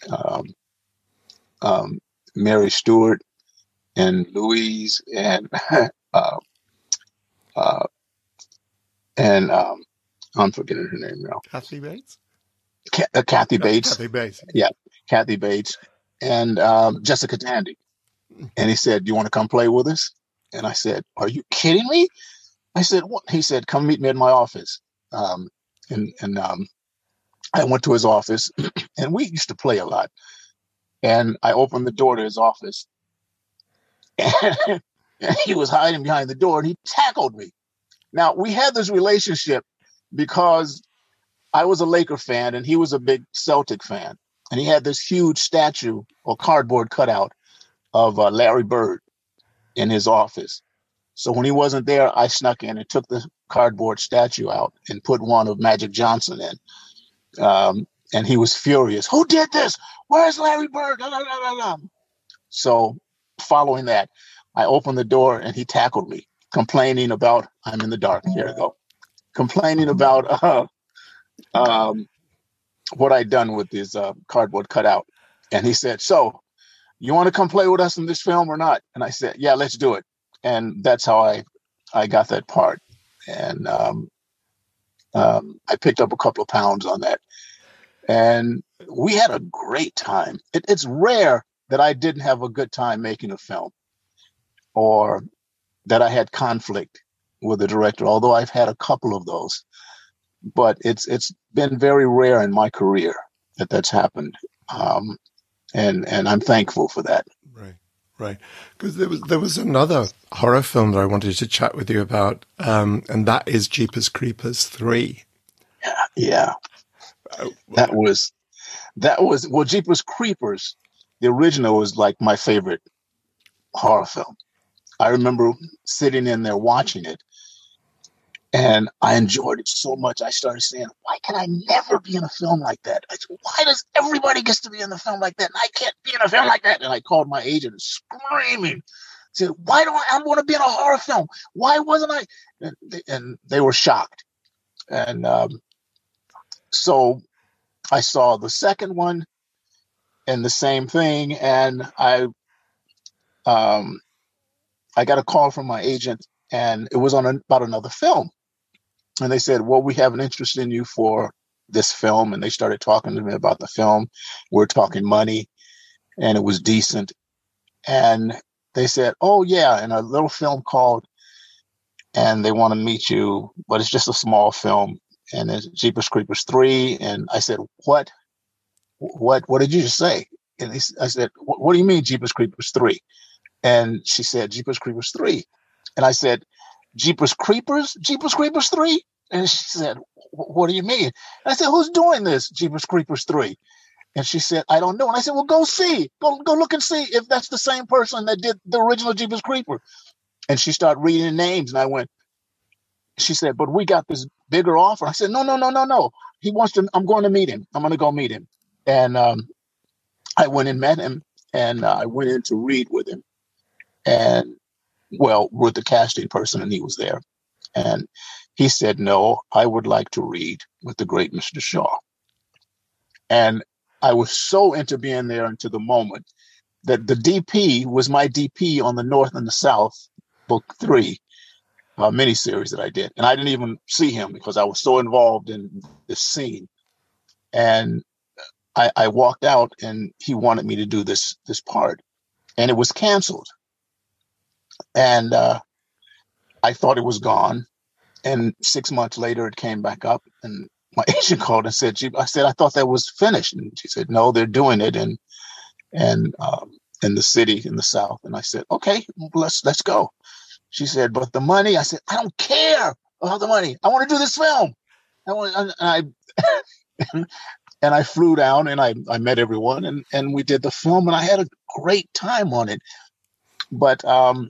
um, um, Mary Stuart, and Louise and uh, uh, and um, I'm forgetting her name now. Kathy Bates. Ka- uh, Kathy Bates. Kathy Bates. Yeah, Kathy Bates, and um, Jessica Tandy. And he said, "Do you want to come play with us?" And I said, "Are you kidding me?" I said, "What?" He said, "Come meet me at my office." Um, and and um, I went to his office, and we used to play a lot. And I opened the door to his office, he was hiding behind the door, and he tackled me. Now we had this relationship because I was a Laker fan, and he was a big Celtic fan, and he had this huge statue or cardboard cutout of uh, Larry Bird in his office. So when he wasn't there, I snuck in and took the cardboard statue out and put one of Magic Johnson in. Um, and he was furious. Who did this? Where's Larry Bird? So following that, I opened the door and he tackled me, complaining about I'm in the dark. Here we go. Complaining about uh, um, what I'd done with his uh, cardboard cutout. And he said, So you want to come play with us in this film or not? And I said, yeah, let's do it. And that's how I, I got that part. And um, um, I picked up a couple of pounds on that. And we had a great time. It, it's rare that I didn't have a good time making a film or that I had conflict with the director, although I've had a couple of those. But it's it's been very rare in my career that that's happened. Um, and and I'm thankful for that. Right, right. Because there was there was another horror film that I wanted to chat with you about, um, and that is Jeepers Creepers three. Yeah, yeah. Uh, that was that was well, Jeepers Creepers. The original was like my favorite horror film. I remember sitting in there watching it and I enjoyed it so much. I started saying, why can I never be in a film like that? Said, why does everybody gets to be in a film like that? And I can't be in a film like that. And I called my agent screaming. I said, why don't I, I want to be in a horror film? Why wasn't I? And they, and they were shocked. And um, so I saw the second one and the same thing. And I, um, I got a call from my agent and it was on a, about another film and they said, "Well, we have an interest in you for this film." And they started talking to me about the film. We are talking money, and it was decent. And they said, "Oh yeah," and a little film called, and they want to meet you, but it's just a small film, and it's Jeepers Creepers three. And I said, "What? What? What did you just say?" And I said, "What do you mean Jeepers Creepers 3? And she said, "Jeepers Creepers 3. And I said, Jeepers Creepers, Jeepers Creepers 3? And she said, What do you mean? And I said, Who's doing this, Jeepers Creepers 3? And she said, I don't know. And I said, Well, go see. Go go look and see if that's the same person that did the original Jeepers Creeper. And she started reading the names. And I went, She said, But we got this bigger offer. I said, No, no, no, no, no. He wants to, I'm going to meet him. I'm going to go meet him. And um, I went and met him and uh, I went in to read with him. And well, with the casting person, and he was there. And he said, No, I would like to read with the great Mr. Shaw. And I was so into being there into the moment that the DP was my DP on the North and the South, book three, uh, miniseries that I did. And I didn't even see him because I was so involved in this scene. And I, I walked out and he wanted me to do this this part. And it was canceled and uh, I thought it was gone. And six months later, it came back up, and my agent called and said, "I said I thought that was finished," and she said, "No, they're doing it and and um, in the city in the south." And I said, "Okay, let's let's go." She said, "But the money?" I said, "I don't care about the money. I want to do this film." I want, and I and I flew down and I I met everyone and and we did the film and I had a great time on it. But um,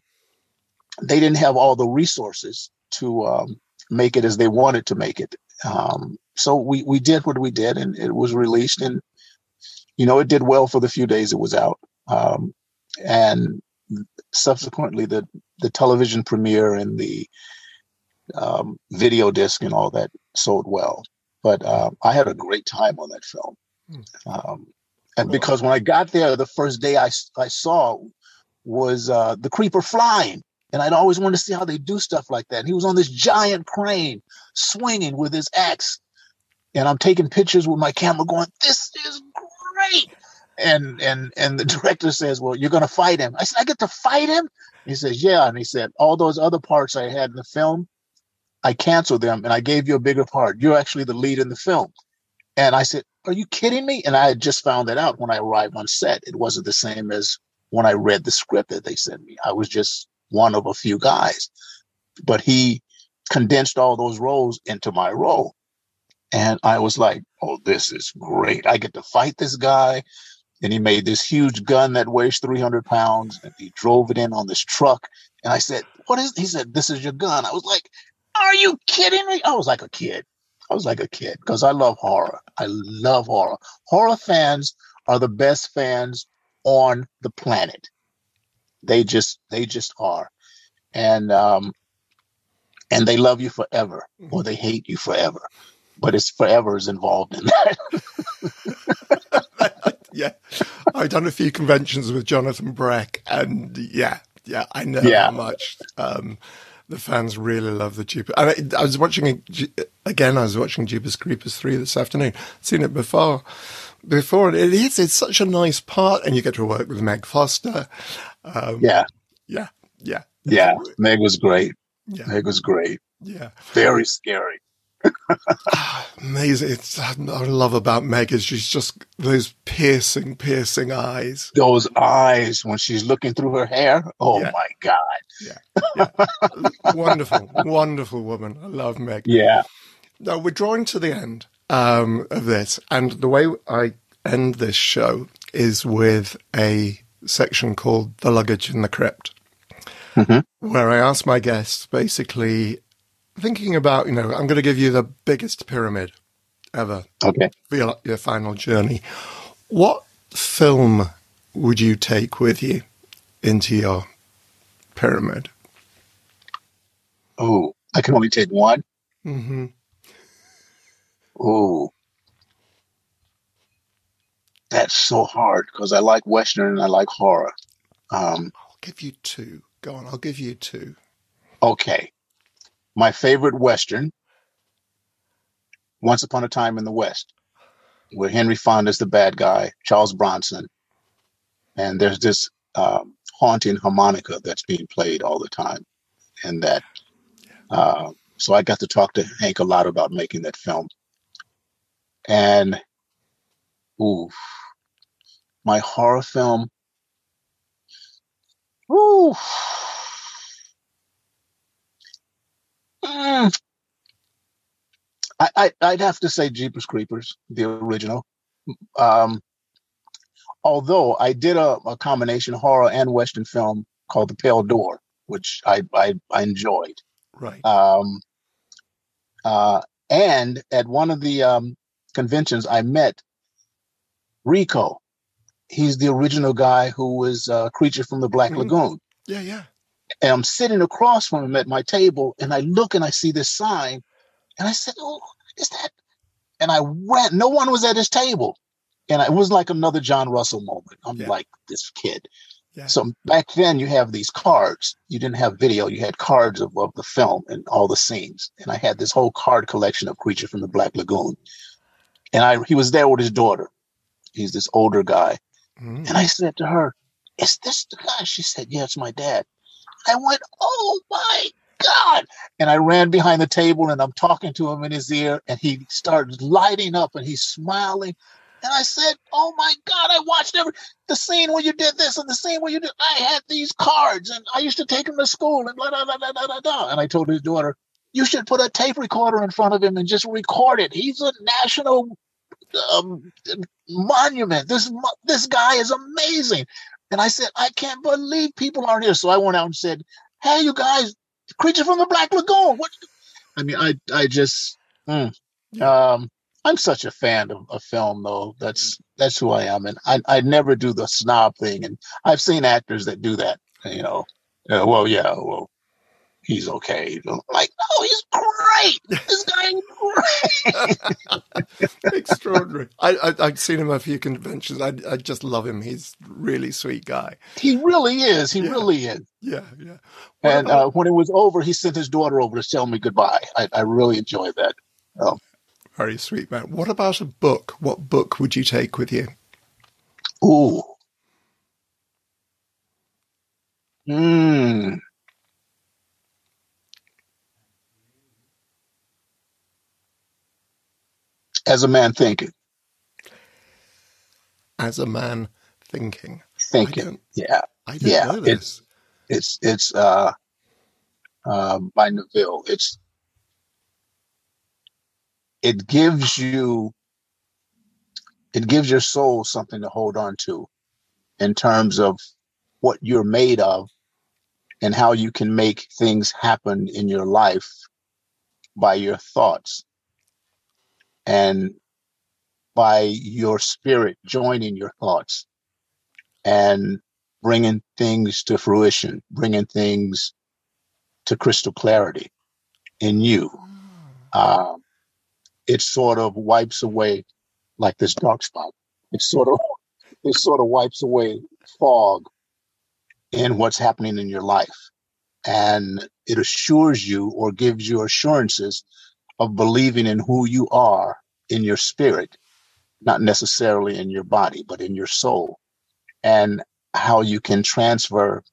they didn't have all the resources to um, make it as they wanted to make it. Um, so we we did what we did, and it was released, and you know it did well for the few days it was out, um, and subsequently the the television premiere and the um, video disc and all that sold well. But uh, I had a great time on that film, hmm. um, and because when I got there, the first day I I saw was uh, the creeper flying and I'd always wanted to see how they do stuff like that. And he was on this giant crane swinging with his axe. And I'm taking pictures with my camera going, this is great. and and and the director says, "Well, you're going to fight him." I said, "I get to fight him." He says, "Yeah," and he said, "All those other parts I had in the film, I canceled them, and I gave you a bigger part. You're actually the lead in the film." And I said, "Are you kidding me?" And I had just found that out when I arrived on set. It wasn't the same as when I read the script that they sent me. I was just one of a few guys, but he condensed all those roles into my role. And I was like, oh, this is great. I get to fight this guy. And he made this huge gun that weighs 300 pounds and he drove it in on this truck. And I said, what is, he said, this is your gun. I was like, are you kidding me? I was like a kid. I was like a kid because I love horror. I love horror. Horror fans are the best fans on the planet. They just, they just are. And, um, and they love you forever or they hate you forever but it's forever is involved in that. yeah, I've done a few conventions with Jonathan Breck, and yeah, yeah, I know Yeah. how much um, the fans really love the Jeepers. I, mean, I was watching again. I was watching Jeepers Creepers three this afternoon. Seen it before. Before and it is. It's such a nice part, and you get to work with Meg Foster. Um, yeah, yeah, yeah, yeah. Meg was great. yeah, Meg was great. yeah. Very scary. Amazing. It's I love about Meg is she's just those piercing, piercing eyes. Those eyes when she's looking through her hair. Oh Yeah. my God. Yeah, wonderful, wonderful woman. I love Meg. Yeah. Now we're drawing to the end um, of this, and the way I end this show is with a section called "The Luggage in the Crypt," Mhm. where I ask my guests basically thinking about, you know, I'm going to give you the biggest pyramid ever Okay. for your, your final journey. What film would you take with you into your pyramid? Oh, I can only take one. hmm Oh, that's so hard because I like Western and I like horror. Um, I'll give you two. Go on, I'll give you two. okay. My favorite Western, Once Upon a Time in the West, where Henry Fonda's the bad guy, Charles Bronson, and there's this um, haunting harmonica that's being played all the time. And that, uh, so I got to talk to Hank a lot about making that film. And, ooh, my horror film, ooh, Mm. I, I I'd have to say Jeepers Creepers, the original. Um, although I did a, a combination horror and western film called The Pale Door, which I I, I enjoyed. Right. Um, uh, and at one of the um, conventions, I met Ricou. He's the original guy who was uh, Creature from the Black Mhm. Lagoon. yeah, yeah. And I'm sitting across from him at my table, and I look and I see this sign, and I said, "Oh, is that?" And I went. No one was at his table, and it was like another John Russell moment. I'm Yeah. like this kid. Yeah. So back then, you have these cards. You didn't have video. You had cards of, of the film and all the scenes. And I had this whole card collection of Creature from the Black Lagoon. And I he was there with his daughter. He's this older guy. Mm. And I said to her, Is this the guy? She said, Yeah, it's my dad. I went, Oh my God. And I ran behind the table and I'm talking to him in his ear and he started lighting up and he's smiling. And I said, Oh my God, I watched every the scene where you did this and the scene where you did I had these cards and I used to take them to school and blah blah blah blah blah blah. And I told his daughter, You should put a tape recorder in front of him and just record it. He's a national um, monument. This this guy is amazing. And I said, I can't believe people aren't here. So I went out and said, Hey, you guys, creature from the Black Lagoon. What? I mean, I I just, mm. um, I'm such a fan of, of film, though. That's that's who I am, and I I never do the snob thing. And I've seen actors that do that. You know, uh, well, yeah, well, he's okay. I'm like, no, he's great. This guy is great. Extraordinary. I, I I've seen him at a few conventions. I I just love him. He's really sweet guy. He really is. He Yeah. really is. Yeah, yeah. What And uh, when it was over, he sent his daughter over to tell me goodbye. I, I really enjoyed that. very sweet man. What about a book? What book would you take with you? Ooh. Hmm. As a man thinketh. As a man thinketh. Thinking. Yeah. I don't yeah. know this. It's it's it's uh uh by Neville. It's it gives you it gives your soul something to hold on to in terms of what you're made of and how you can make things happen in your life by your thoughts and by your spirit joining your thoughts and bringing things to fruition, bringing things to crystal clarity in you. Uh, it sort of wipes away like this dark spot. It sort of it sort of wipes away fog in what's happening in your life. And it assures you or gives you assurances of believing in who you are in your spirit, not necessarily in your body, but in your soul, and how you can transfer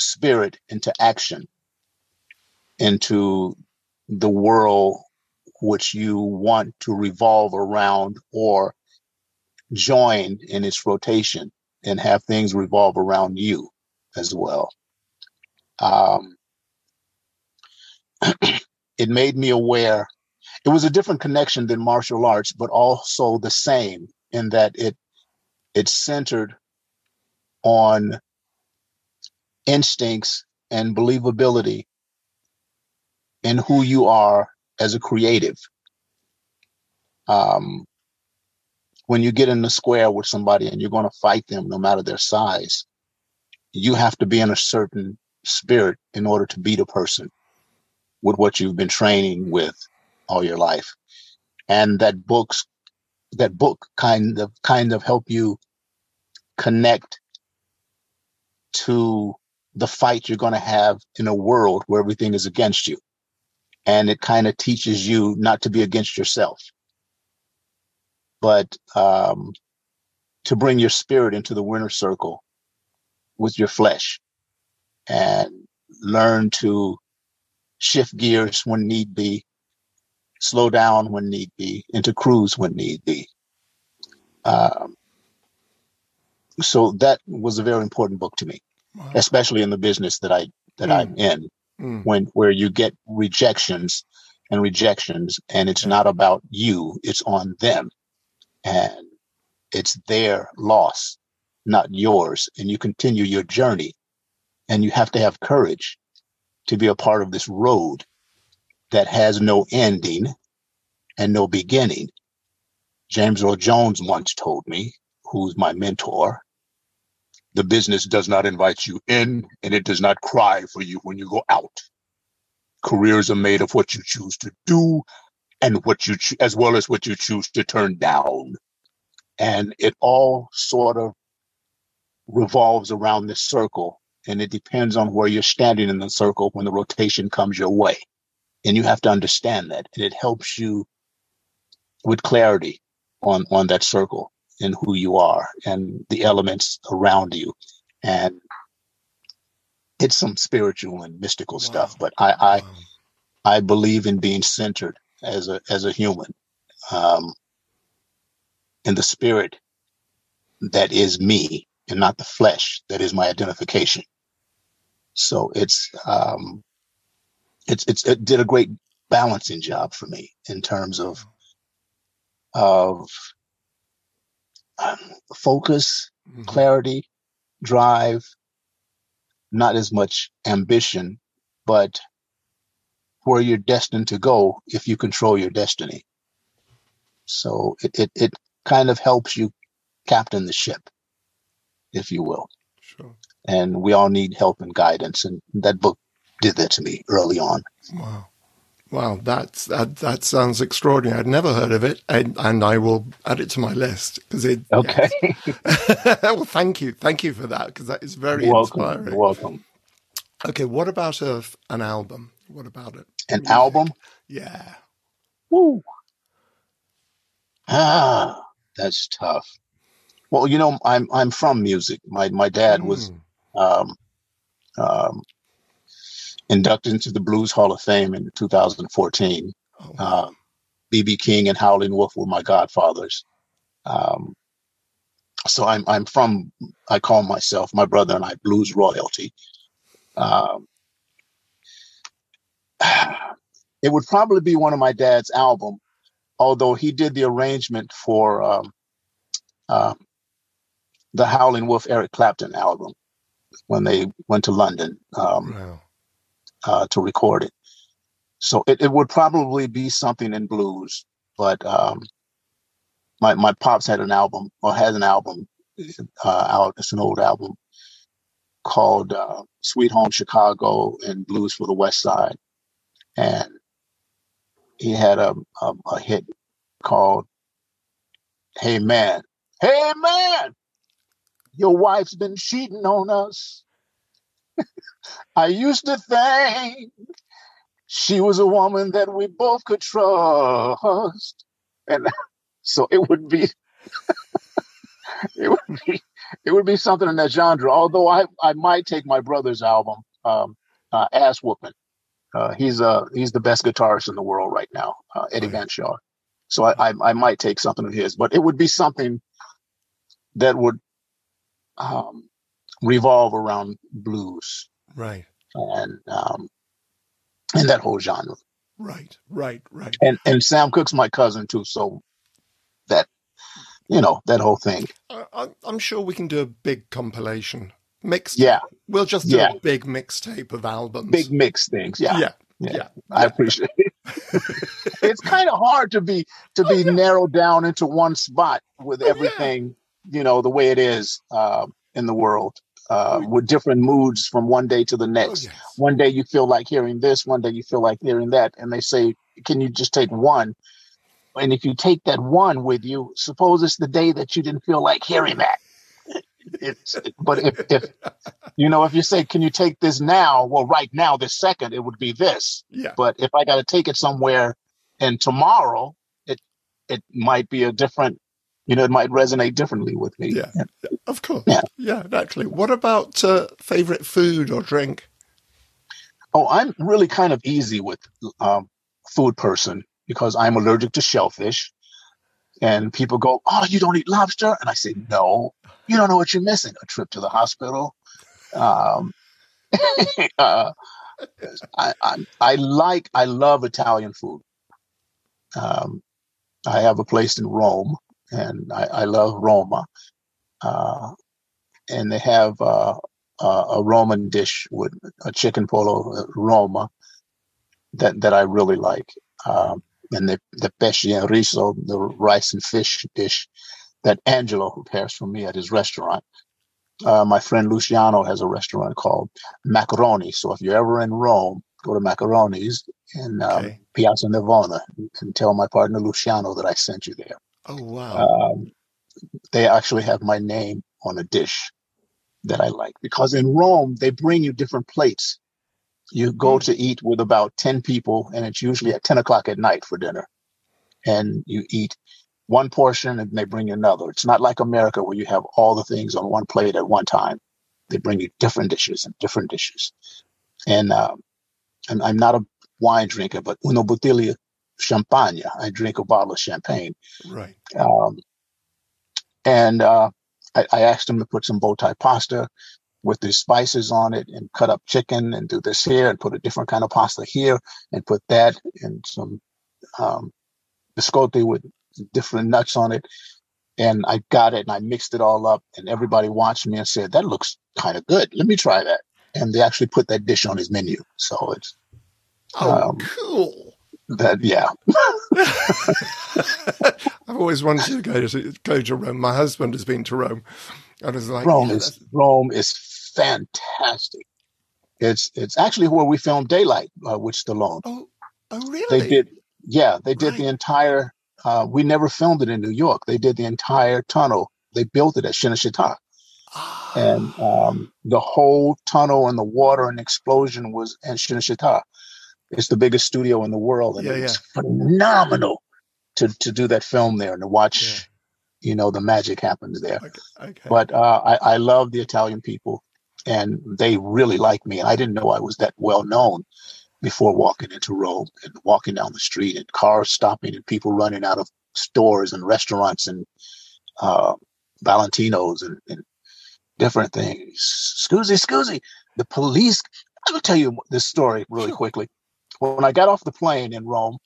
spirit into action, into the world which you want to revolve around or join in its rotation and have things revolve around you as well. Um, it made me aware. It was a different connection than martial arts, but also the same in that it it centered on instincts and believability in who you are as a creative. Um, when you get in the square with somebody and you're going to fight them, no matter their size, you have to be in a certain spirit in order to beat a person with what you've been training with all your life. And that books, that book kind of, kind of help you connect to the fight you're going to have in a world where everything is against you. And it kind of teaches you not to be against yourself but um, to bring your spirit into the winner circle with your flesh and learn to shift gears when need be, slow down when need be, and to cruise when need be. Um, so that was a very important book to me, wow. especially in the business that I that mm. I'm in, mm. when where you get rejections and rejections, and it's not about you; it's on them and it's their loss, not yours. And you continue your journey and you have to have courage to be a part of this road that has no ending and no beginning. James Earl Jones once told me, who's my mentor, the business does not invite you in and it does not cry for you when you go out. Careers are made of what you choose to do and what you, cho- as well as what you choose to turn down. And it all sort of revolves around this circle. And it depends on where you're standing in the circle when the rotation comes your way. And you have to understand that. And it helps you with clarity on, on that circle and who you are and the elements around you. And it's some spiritual and mystical wow. stuff, but I, I, wow. I believe in being centered as a as a human, um, in the spirit that is me, and not the flesh that is my identification. So it's um, it's it's it did a great balancing job for me in terms of of um, focus, mm-hmm. clarity, drive, not as much ambition, but where you're destined to go if you control your destiny. So it, it, it kind of helps you captain the ship, if you will. Sure. And we all need help and guidance. And that book did that to me early on. Wow. Wow, that's, that that sounds extraordinary. I'd never heard of it, and, and I will add it to my list because it. Okay. Yes. well, thank you, thank you for that because that is very You're inspiring. Welcome. You're welcome. Okay, what about a, an album? What about it? An Music? album? Yeah. Woo. Ah, that's tough. Well, you know, I'm I'm from music. My my dad was Mm. Um, um, inducted into the Blues Hall of Fame in 2014. Oh, Uh, BB King and Howlin' Wolf were my godfathers. Um, so I'm I'm from. I call myself my brother and I blues royalty. Um, it would probably be one of my dad's album, although he did the arrangement for um, uh, the Howlin' Wolf Eric Clapton album when they went to London um, wow. uh, to record it. So it, it would probably be something in blues, but um, my my pops had an album or has an album uh, out. It's an old album called uh, "Sweet Home Chicago" and "Blues for the West Side," and he had a a, a hit called "Hey Man, Hey Man, your wife's been cheating on us." I used to think she was a woman that we both could trust. And so it would be it would be it would be something in that genre. Although I, I might take my brother's album, um, uh, Ass Whooping. Uh, he's uh he's the best guitarist in the world right now, uh, Eddie. Van Shaw. So I, I I might take something of his, but it would be something that would um, revolve around blues Right. and um, and that whole genre. Right. Right. Right. and and Sam Cooke's my cousin too, so that you know that whole thing. I, I'm sure we can do a big compilation mix. Yeah, We'll just do Yeah. a big mixtape of albums. big mix things. Yeah, Yeah. Yeah. Yeah. I appreciate it. it's kind of hard to be to be narrowed down into one spot with Oh, everything you know the way it is uh, in the world uh, Oh. with different moods from one day to the Oh, next. yes. One day you feel like hearing this, one day you feel like hearing that, and they say, "Can you just take one?" And if you take that one with you, suppose it's the day that you didn't feel like hearing that. It's but if if you know if you say, "Can you take this now?" Well, right now, this second, it would be this. Yeah. But if I got to take it somewhere, and tomorrow, it it might be a different. You know, it might resonate differently with me. Yeah. Of course. Yeah. Yeah. Naturally. What about uh, favorite food or drink? Oh, I'm really kind of easy with um, food person because I'm allergic to shellfish. And people go, "Oh, you don't eat lobster?" And I say, "No, you don't know what you're missing: a trip to the hospital." Um, uh, I, I I like I love Italian food. Um, I have a place in Rome, and I, I love Roma. Uh, and they have uh, uh, a Roman dish with a chicken polo uh, Roma that that I really like. Um, and the the pesce and riso, the rice and fish dish that Angelo prepares for me at his restaurant. Uh, my friend Luciano has a restaurant called Macaroni. So if you're ever in Rome, go to Macaroni's in um, Okay. Piazza Navona and tell my partner Luciano that I sent you there. Oh, wow. Um, they actually have my name on a dish that I like because in Rome they bring you different plates. You go Mm. to eat with about 10 people and it's usually at 10 o'clock at night for dinner. And you eat one portion and they bring you another. It's not like America where you have all the things on one plate at one time. They bring you different dishes and different dishes. And, um, and I'm not a wine drinker, but uno bottiglia champagne. I drink a bottle of champagne. right. Um, and uh, I, I asked him to put some bow tie pasta with the spices on it and cut up chicken and do this here and put a different kind of pasta here and put that and some um, biscotti with different nuts on it. And I got it and I mixed it all up and everybody watched me and said, that looks kind of good. Let me try that. And they actually put that dish on his menu. So it's Oh, Um, cool. That, yeah. I've always wanted to go to go to Rome. My husband has been to Rome. I was like, Rome yeah, is Rome is fantastic. It's it's actually where we filmed Daylight uh, with Stallone. oh, oh, really? They did, yeah, they did the entire. Uh, we never filmed it in New York. They did the entire tunnel. They built it at Cinecittà, Ah, and um, the whole tunnel and the water and explosion was in Cinecittà. It's the biggest studio in the world, and Yeah, it was phenomenal to to do that film there and to watch you know, the magic happens there. Okay. okay. But uh, I, I love the Italian people, and they really like me. And I didn't know I was that well known before walking into Rome and walking down the street and cars stopping and people running out of stores and restaurants and uh, Valentino's and, and different things. Scusi, scusi. The police. I will tell you this story really quickly. When I got off the plane in Rome,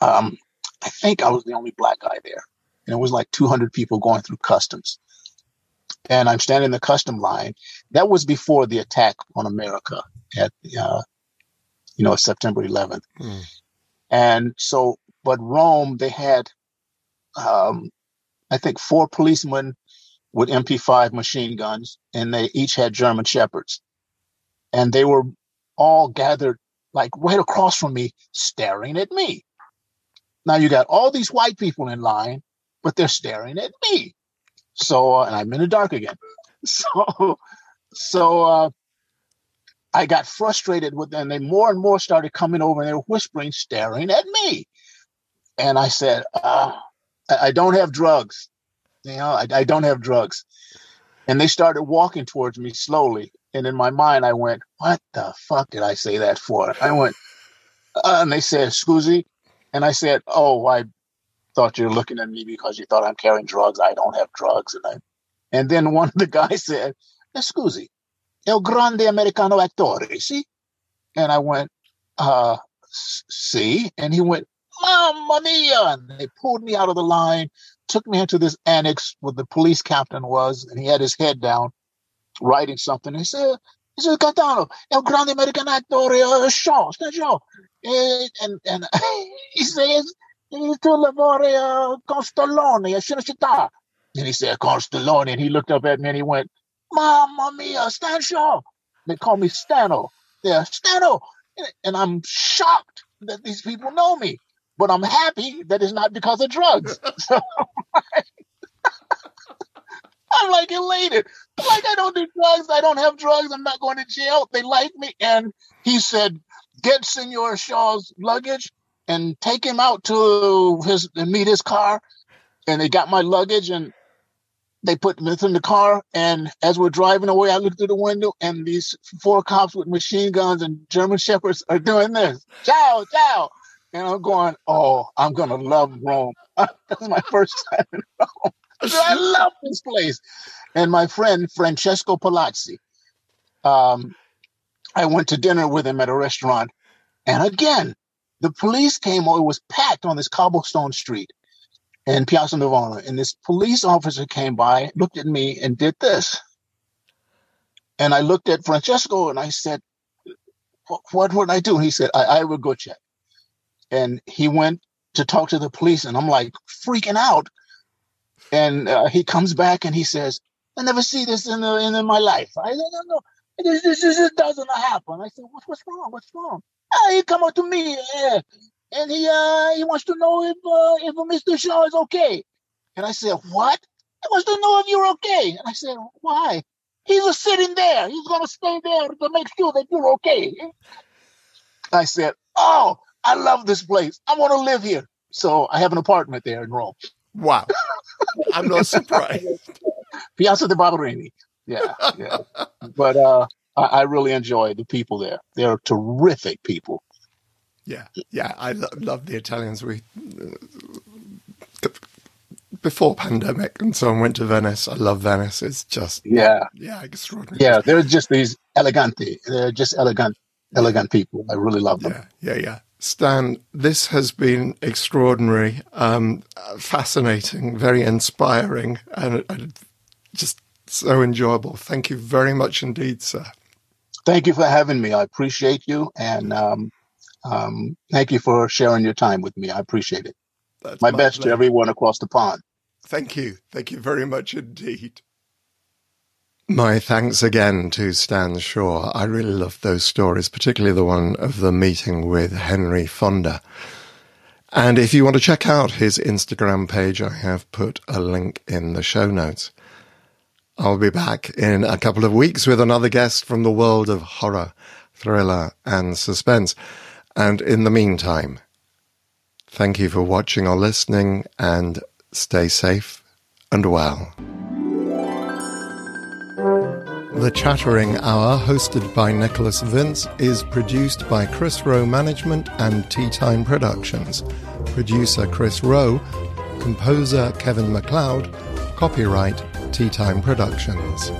um, I think I was the only black guy there, and it was like 200 people going through customs. And I'm standing in the custom line. That was before the attack on America at, uh, you know, September 11th. Hmm. And so, but Rome, they had, um, I think, four policemen with MP5 machine guns, and they each had German shepherds. And they were all gathered like right across from me, staring at me. Now you got all these white people in line, but they're staring at me. So, uh, and I'm in the dark again. So, so, uh, I got frustrated with them. They more and more started coming over and they were whispering, staring at me. And I said, uh, I, don't have drugs. You know, I, I don't have drugs. And they started walking towards me slowly. And in my mind, I went, what the fuck did I say that for? I went, uh, and they said, scusi. And I said, oh, I thought you were looking at me because you thought I'm carrying drugs. I don't have drugs. And I, and then one of the guys said, scusi, el grande americano actore, see? And I went, uh, see? And he went, Mamma mia! And they pulled me out of the line, took me into this annex where the police captain was, and he had his head down, writing something. He said, he said, Catano, el grande americano actore, uh, Shaw. And, and, he says, to lavore uh, con Stallone, Cinecittà. And he said, con Stallone. And he looked up at me and he went, Mamma mia, Stan Shaw. They call me Stano. Yeah, Stano. And- And I'm shocked that these people know me. But I'm happy that it's not because of drugs. So I'm like elated. Like, I don't do drugs. I don't have drugs. I'm not going to jail. They like me. And he said, get Senor Shaw's luggage and take him out to his and meet his car. And they got my luggage and they put me in the car. And as we're driving away, I look through the window and these four cops with machine guns and German shepherds are doing this. Ciao, ciao. And I'm going, oh, I'm to love Rome. That's my first time in Rome. I love this place. And my friend, Francesco Palazzi, um, I went to dinner with him at a restaurant. And again, the police came, it was packed on this cobblestone street in Piazza Navona. And this police officer came by, looked at me, and did this. And I looked at Francesco and I said, What, would I do? He said, I, I will go check. And he went to talk to the police, and I'm like freaking out. And uh, he comes back and he says, I never see this in, the, in, in my life. I don't know. This, this, this, doesn't happen. I said, what, what's wrong? What's wrong? Ah, he come up to me uh, and he uh, he wants to know if uh, if Mr. Shaw is okay. And I said, what? He wants to know if you're okay. And I said, why? He's just sitting there. He's going to stay there to make sure that you're okay. I said, oh, I love this place. I want to live here. So I have an apartment there in Rome. Wow. I'm not surprised. Piazza de Barberini. Yeah, yeah. but uh, I, I really enjoy the people there. They're terrific people. Yeah, yeah. I lo- love the Italians. We uh, before pandemic and so on went to Venice. I love Venice. It's just Yeah, yeah, extraordinary. yeah. They're just these eleganti. They're just elegant, elegant people. I really love them. Yeah, yeah, yeah. Stan, this has been extraordinary, um, fascinating, very inspiring, and, and just so enjoyable. Thank you very much indeed, sir. Thank you for having me. I appreciate you, and um, um, thank you for sharing your time with me. I appreciate it. That's My best to everyone across the pond. Thank you. Thank you very much indeed. My thanks again to Stan Shaw. I really loved those stories, particularly the one of the meeting with Henry Fonda. And if you want to check out his Instagram page, I have put a link in the show notes. I'll be back in a couple of weeks with another guest from the world of horror, thriller, and suspense. And in the meantime, thank you for watching or listening and stay safe and well. The Chattering Hour, hosted by Nicholas Vince, is produced by Chris Rowe Management and Tea Time Productions. Producer Chris Rowe, composer Kevin MacLeod, copyright Tea Time Productions.